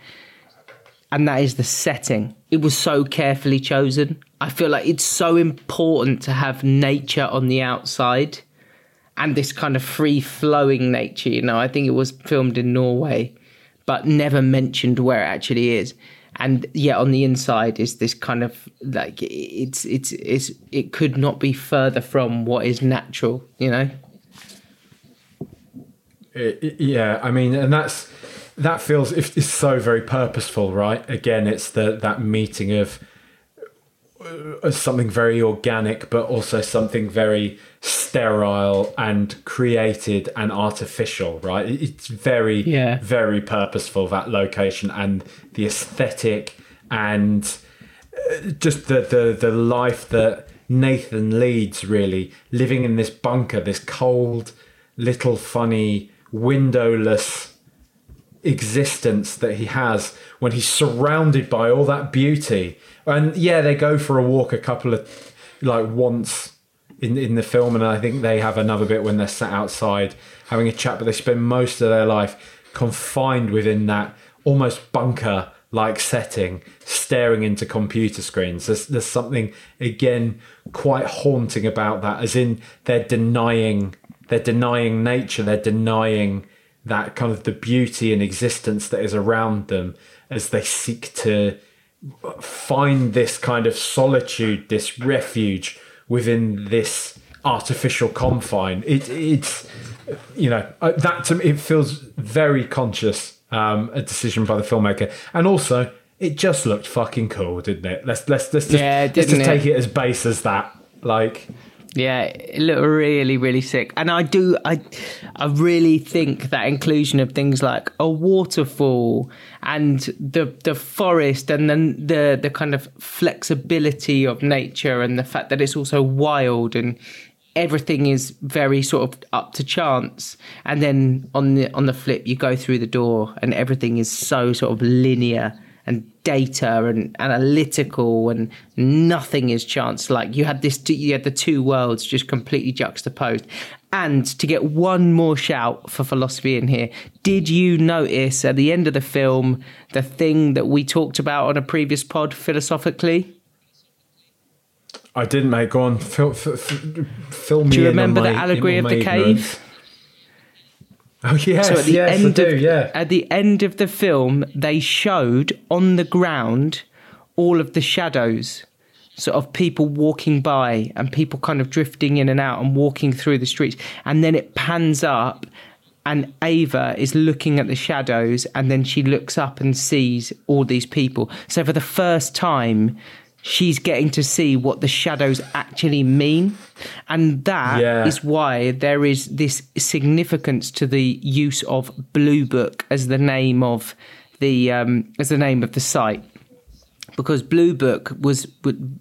and that is the setting. It was so carefully chosen. I feel like it's so important to have nature on the outside and this kind of free flowing nature. You know, I think it was filmed in Norway, but never mentioned where it actually is and yet on the inside is this kind of like it's it's it's it could not be further from what is natural you know? Uh, it, yeah i mean and that's that feels it's so very purposeful right? Again it's the that meeting of uh, something very organic, but also something very sterile and created and artificial, right? It's very, yeah. very purposeful, that location and the aesthetic and uh, just the, the, the life that Nathan leads, really, living in this bunker, this cold, little funny, windowless existence that he has when he's surrounded by all that beauty and yeah, they go for a walk a couple of like once in in the film, and I think they have another bit when they're sat outside having a chat, but they spend most of their life confined within that almost bunker like setting, staring into computer screens. There's, there's something again quite haunting about that, as in they're denying they're denying nature, they're denying that kind of the beauty and existence that is around them as they seek to find this kind of solitude, this refuge within this artificial confine. It, it's, you know, uh, that to me, it feels very conscious, um, a decision by the filmmaker. And also, it just looked fucking cool, didn't it? Let's, let's, let's just, yeah, let's just take it as base as that. Like, yeah, it looked really, really sick. And I do, I, I really think that inclusion of things like a waterfall and the the forest, and then the the kind of flexibility of nature, and the fact that it's also wild and everything is very sort of up to chance. And then on the on the flip, you go through the door, and everything is so sort of linear and data and analytical and nothing is chance. Like you had this you had the two worlds just completely juxtaposed. And to get one more shout for philosophy in here did you notice at the end of the film the thing that we talked about on a previous pod philosophically? I didn't, mate. Go on, fill, fill, fill me Do you remember the allegory of the cave? Oh yes, So at the yes, end I do. of yeah, at the end of the film, they showed on the ground all of the shadows, sort of people walking by and people kind of drifting in and out and walking through the streets, and then it pans up. And Ava is looking at the shadows, and then she looks up and sees all these people. So, for the first time, she's getting to see what the shadows actually mean. And that is Yeah. why there is this significance to the use of Blue Book as the name of the um, as the name of the site. Because Blue Book was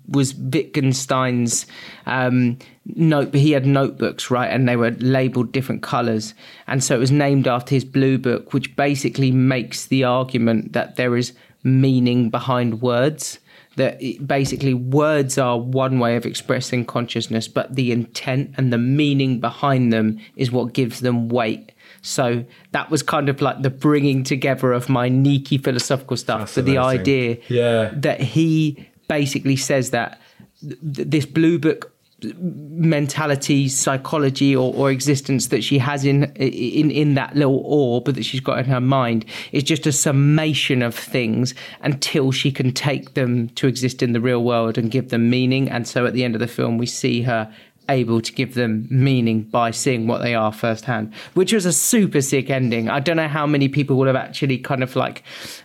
was Wittgenstein's um, note. He had notebooks, right, and they were labelled different colours, and so it was named after his Blue Book, which basically makes the argument that there is meaning behind words that basically words are one way of expressing consciousness, but the intent and the meaning behind them is what gives them weight. So that was kind of like the bringing together of my Nietzsche philosophical stuff for the idea Yeah. that he basically says that th- this blue book mentality psychology or, or existence that she has in in in that little orb that she's got in her mind is just a summation of things until she can take them to exist in the real world and give them meaning. And so at the end of the film we see her able to give them meaning by seeing what they are firsthand, which was a super sick ending. I don't know how many people would have actually kind of like,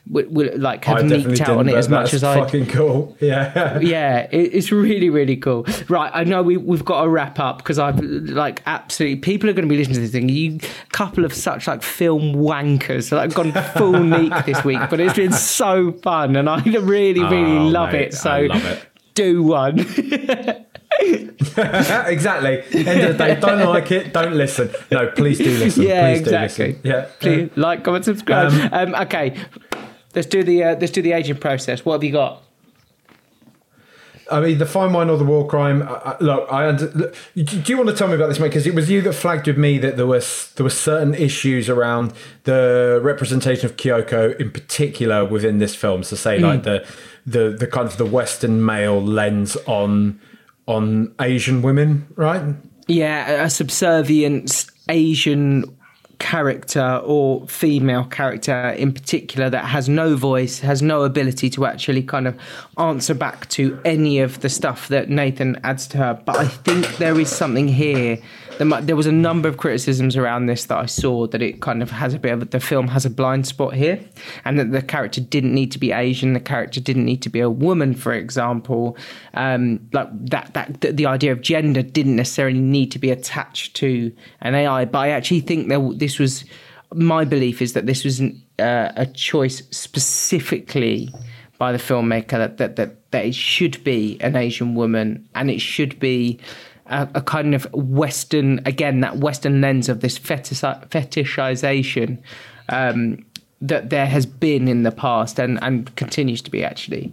would, would like have neeked out on it as much as I. fucking cool. Yeah, Yeah, it, it's really really cool. Right, I know we we've got to wrap up because I've like absolutely people are going to be listening to this thing. You couple of such like film wankers that have gone full neek this week, but it's been so fun and I really really Oh, love mate, it. So I love it. do one. exactly. End of the day, don't like it, don't listen. No, please do listen. yeah, please exactly. Do listen. Yeah, Please like, comment, subscribe. Um, okay, let's do the uh, let's do the aging process. What have you got? I mean, the fine wine or the war crime. I, I, look, I under, look, do do you want to tell me about this, mate? Because it was you that flagged with me that there was there were certain issues around the representation of Kyoko, in particular, within this film. So, say like the the the kind of the Western male lens on on Asian women, right? Yeah, a subservient Asian character or female character in particular that has no voice, has no ability to actually kind of answer back to any of the stuff that Nathan adds to her. But I think there is something here. There, was a number of criticisms around this that I saw that it kind of has a bit of the film has a blind spot here, and that the character didn't need to be Asian, the character didn't need to be a woman, for example. Um, like that, that the, idea of gender didn't necessarily need to be attached to an AI. But I actually think that this was my belief is that this was an, uh, a choice specifically by the filmmaker that, that that that it should be an Asian woman and it should be a, a kind of Western again that Western lens of this fetish, fetishization um, that there has been in the past and and continues to be actually.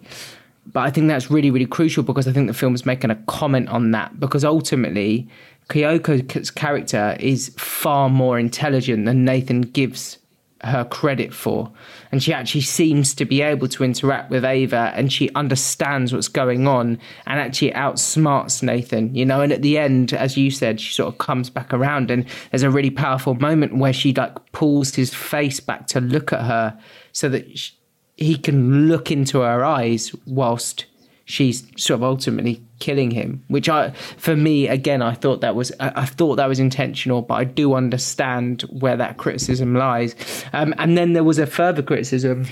But I think that's really really crucial because I think the film is making a comment on that because ultimately Kyoko's character is far more intelligent than Nathan gives her credit for. And she actually seems to be able to interact with Ava and she understands what's going on and actually outsmarts Nathan, you know. And at the end, as you said, she sort of comes back around and there's a really powerful moment where she like pulls his face back to look at her so that sh he can look into her eyes whilst she's sort of ultimately killing him which i for me again i thought that was i, I thought that was intentional but i do understand where that criticism lies um, and then there was a further criticism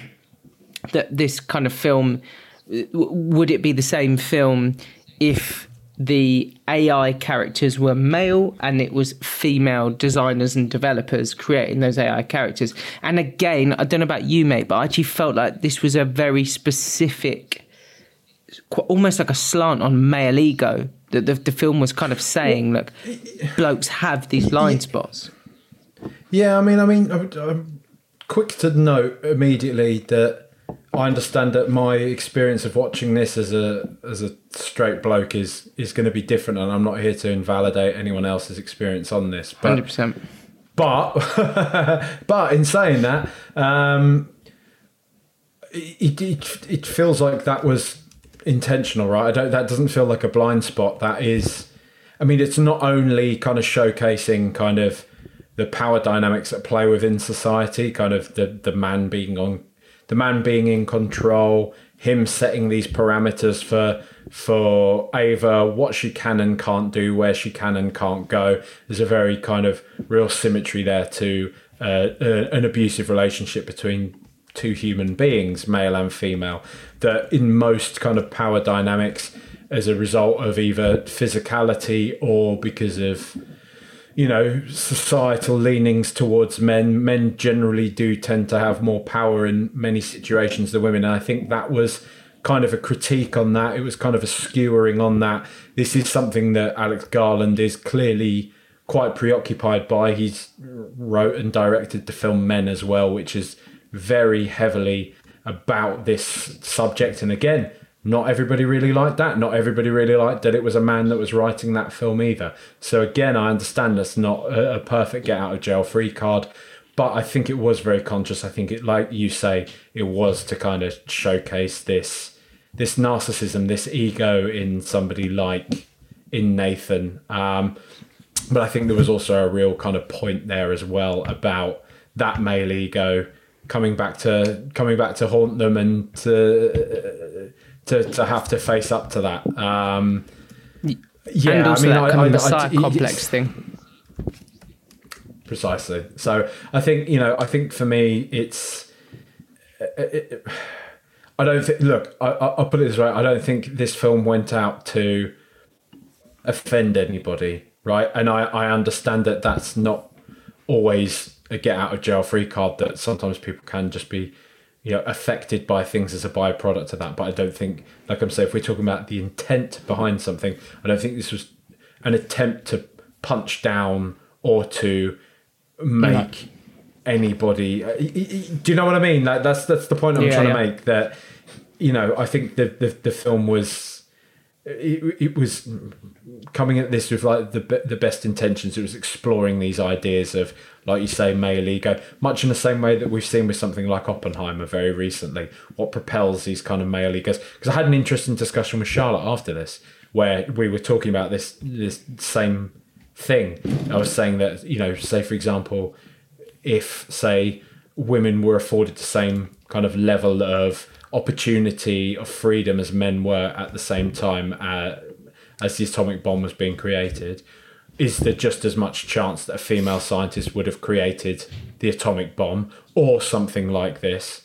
that this kind of film would it be the same film if the AI characters were male and it was female designers and developers creating those AI characters. And again, I don't know about you, mate, but I actually felt like this was a very specific almost like a slant on male ego. that the, the film was kind of saying, look, blokes have these blind spots. Yeah, I mean, I mean, I'm, I'm quick to note immediately that I understand that my experience of watching this as a as a straight bloke is is going to be different, and I'm not here to invalidate anyone else's experience on this. But 100%. but but in saying that, um, it, it it feels like that was intentional, right? I don't. That doesn't feel like a blind spot. That is, I mean, it's not only kind of showcasing kind of the power dynamics at play within society, kind of the the man being on, the man being in control, him setting these parameters for for Ava, what she can and can't do, where she can and can't go. There's a very kind of real symmetry there to uh, uh, an abusive relationship between two human beings, male and female, that in most kind of power dynamics, as a result of either physicality or because of you know societal leanings towards men. Men generally do tend to have more power in many situations than women and i think that was kind of a critique on that. It was kind of a skewering on that. This is something that alex garland is clearly quite preoccupied by. He's wrote and directed the film men as well which is very heavily about this subject. And again, not everybody really liked that. Not everybody really liked that it was a man that was writing that film either. So again, I understand that's not a, perfect get out of jail free card, but I think it was very conscious. I think it, like you say, it was to kind of showcase this this narcissism, this ego in somebody like in Nathan. Um, but I think there was also a real kind of point there as well about that male ego coming back to coming back to haunt them and to to, to have to face up to that. Um, yeah, and also I mean, that kind I, of Messiah complex thing. Precisely. So I think you know. I think for me, it's. It, it, I don't think. Look, I, I'll put it this way. I don't think this film went out to offend anybody, right? And I, I understand that that's not always a get out of jail free card that sometimes people can just be you know affected by things as a byproduct of that but i don't think like i'm saying if we're talking about the intent behind something i don't think this was an attempt to punch down or to make no. anybody uh, do you know what i mean like that's that's the point i'm yeah, trying yeah. to make that you know i think the the, the film was it, it was coming at this with like the the best intentions. It was exploring these ideas of, like you say, male ego, much in the same way that we've seen with something like Oppenheimer very recently. What propels these kind of male egos? Because I had an interesting discussion with Charlotte after this, where we were talking about this this same thing. I was saying that you know, say for example, if say women were afforded the same kind of level of opportunity of freedom as men were at the same time uh, as the atomic bomb was being created, is there just as much chance that a female scientist would have created the atomic bomb or something like this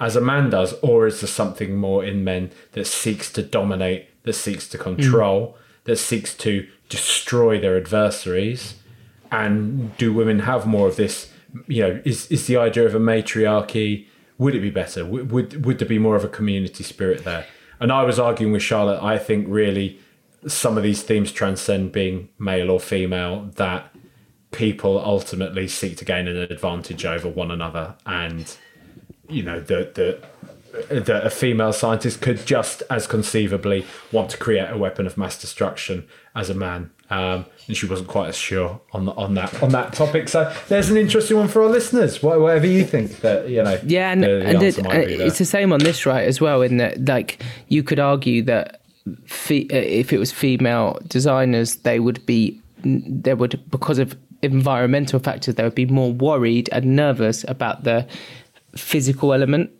as a man does, or is there something more in men that seeks to dominate, that seeks to control, mm. that seeks to destroy their adversaries? And do women have more of this? You know, is is the idea of a matriarchy? Would it be better? Would, would would there be more of a community spirit there? And I was arguing with Charlotte. I think really some of these themes transcend being male or female. That people ultimately seek to gain an advantage over one another, and you know the the that a female scientist could just as conceivably want to create a weapon of mass destruction as a man. Um, and she wasn't quite as sure on on that on that topic. So there's an interesting one for our listeners. Whatever you think that you know. Yeah, and, the, the and it, it's the same on this, right? As well, in that like you could argue that fe- uh, if it was female designers, they would be there would because of environmental factors, they would be more worried and nervous about the physical element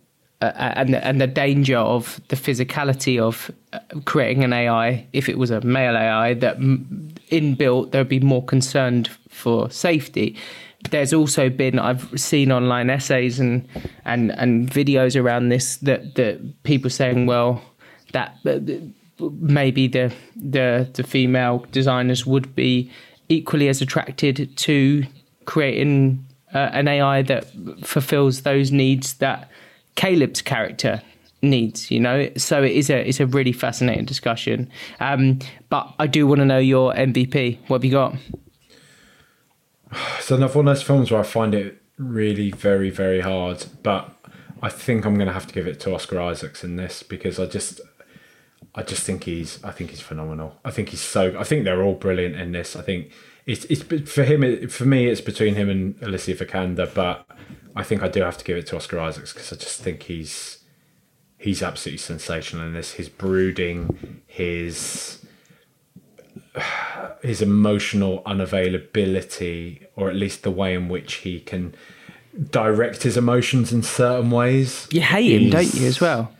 uh, and the, and the danger of the physicality of uh, creating an AI. If it was a male AI, that inbuilt there would be more concerned for safety. There's also been I've seen online essays and and and videos around this that that people saying, well, that uh, maybe the the the female designers would be equally as attracted to creating uh, an AI that fulfills those needs that Caleb's character needs you know? So it is a it's a really fascinating discussion. Um, but i do want to know your mvp what have you got? So another one of those films where i find it really very very hard but i think i'm going to have to give it to oscar isaacs in this because i just i just think he's i think he's phenomenal. I think he's so i think they're all brilliant in this. I think it's it's for him for me it's between him and alicia vikander but I think I do have to give it to Oscar Isaacs because I just think he's he's absolutely sensational in this. His brooding, his his emotional unavailability, or at least the way in which he can direct his emotions in certain ways. You hate him, don't you, as well?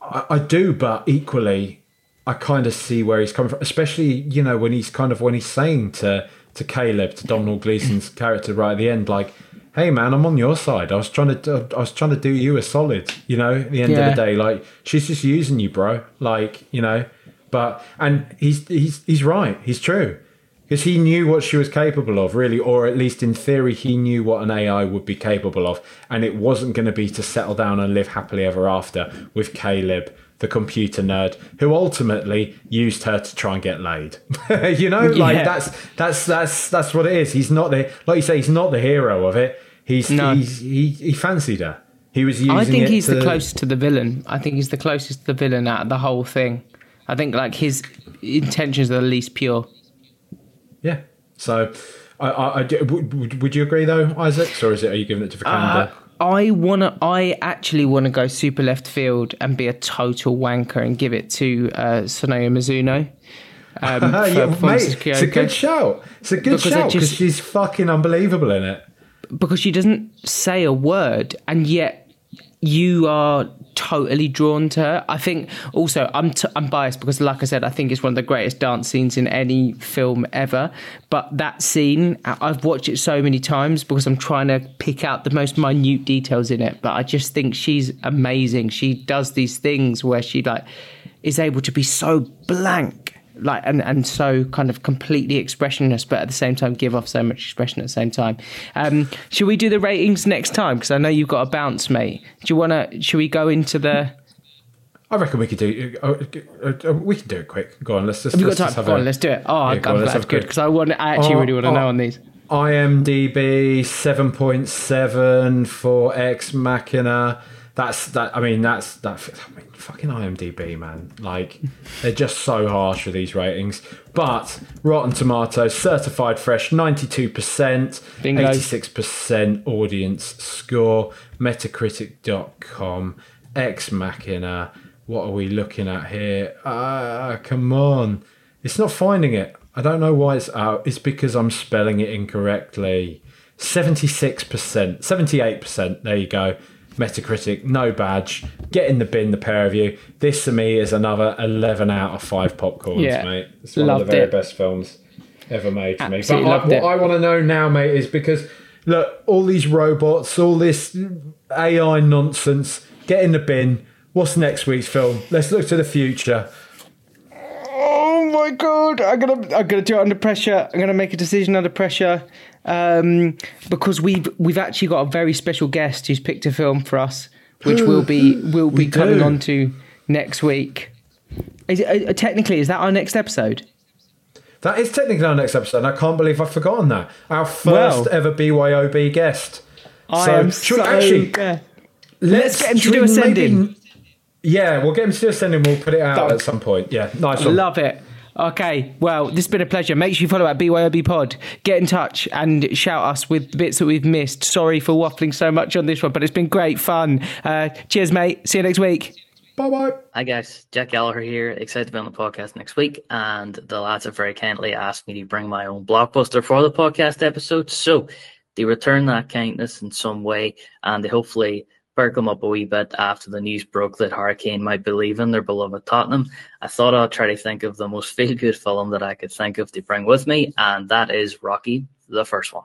I, I do, but equally, I kind of see where he's coming from. Especially, you know, when he's kind of when he's saying to to Caleb, to Domhnall Gleeson's character right at the end, like, "Hey, man, I'm on your side. I was trying to, I was trying to do you a solid. You know, at the end Yeah. of the day, like, she's just using you, bro. Like, you know." But and he's he's he's right. He's true because he knew what she was capable of, really, or at least in theory, he knew what an AI would be capable of, and it wasn't going to be to settle down and live happily ever after with Caleb, the computer nerd, who ultimately used her to try and get laid. you know, like Yeah. that's that's that's that's what it is. He's not the like you say, he's not the hero of it. He's No. he's he, he fancied her. He was using. I think he's to, the closest to the villain. I think he's the closest to the villain out of the whole thing. I think like his intentions are the least pure. Yeah. So, I, I, I would, would- would you agree though, Isaac, or is it are you giving it to Vikander? Uh, I wanna. I actually want to go super left field and be a total wanker and give it to uh, Sonoya Mizuno. Um, yeah, mate, it's a good shout. It's a good Because shout because she's fucking unbelievable in it. because she doesn't say a word and yet you are totally drawn to her. I think also I'm t- I'm biased because like I said I think it's one of the greatest dance scenes in any film ever. But that scene I've watched it so many times because I'm trying to pick out the most minute details in it. But I just think she's amazing. She does these things where she like is able to be so blank like and, and so kind of completely expressionless but at the same time give off so much expression at the same time um should we do the ratings next time because i know you've got a bounce mate do you want to should we go into the I reckon we could do. Uh, uh, uh, we can do it quick. Go on. Let's just. have you got let's time just have go a- on let's do it oh Yeah, I'm on, glad that's good because i want i actually Oh, really want to oh. know on these IMDb seven point seven for Ex Machina. That's that. I mean, that's that. I mean, fucking IMDb, man. Like they're just so harsh with these ratings. But Rotten Tomatoes certified fresh, ninety two percent, Bingo. eighty six percent audience score. Metacritic.com. Ex Machina. What are we looking at here? Ah, come on. It's not finding it. I don't know why it's out. It's because I'm spelling it incorrectly. 76%, 78%. There you go. Metacritic, no badge. Get in the bin, the pair of you. This to me is another 11 out of 5 popcorns, Yeah. mate. It's one of the very it. best films ever made for me. But Absolutely I, loved what it. I want to know now, mate, is because look, all these robots, all this AI nonsense, get in the bin. What's next week's film? Let's look to the future. Oh my god! I'm gonna I'm gonna do it under pressure. I'm gonna make a decision under pressure um, because we've we've actually got a very special guest who's picked a film for us, which will be will be coming do. on to next week. Is it, uh, technically, is that our next episode? That is technically our next episode. and I can't believe I've forgotten that. Our first Well. ever BYOB guest. I So, am should so actually- yeah. Let's get him to do we Ascending. maybe- Yeah, we'll get him to do ascending. We'll put it out at some point. Yeah, nice one. Love it. Okay, well, this has been a pleasure. Make sure you follow at BYOB Pod. Get in touch and shout us with the bits that we've missed. Sorry for waffling so much on this one, but it's been great fun. Uh, cheers, mate. See you next week. Bye bye. Hi guys, Jack Gallagher here. Excited to be on the podcast next week, and the lads have very kindly asked me to bring my own blockbuster for the podcast episode. So they return that kindness in some way, and they hopefully perk them up a wee bit after the news broke that Harry Kane might be leaving their beloved Tottenham. I thought I'd try to think of the most feel-good film that I could think of to bring with me, and that is Rocky, the first one.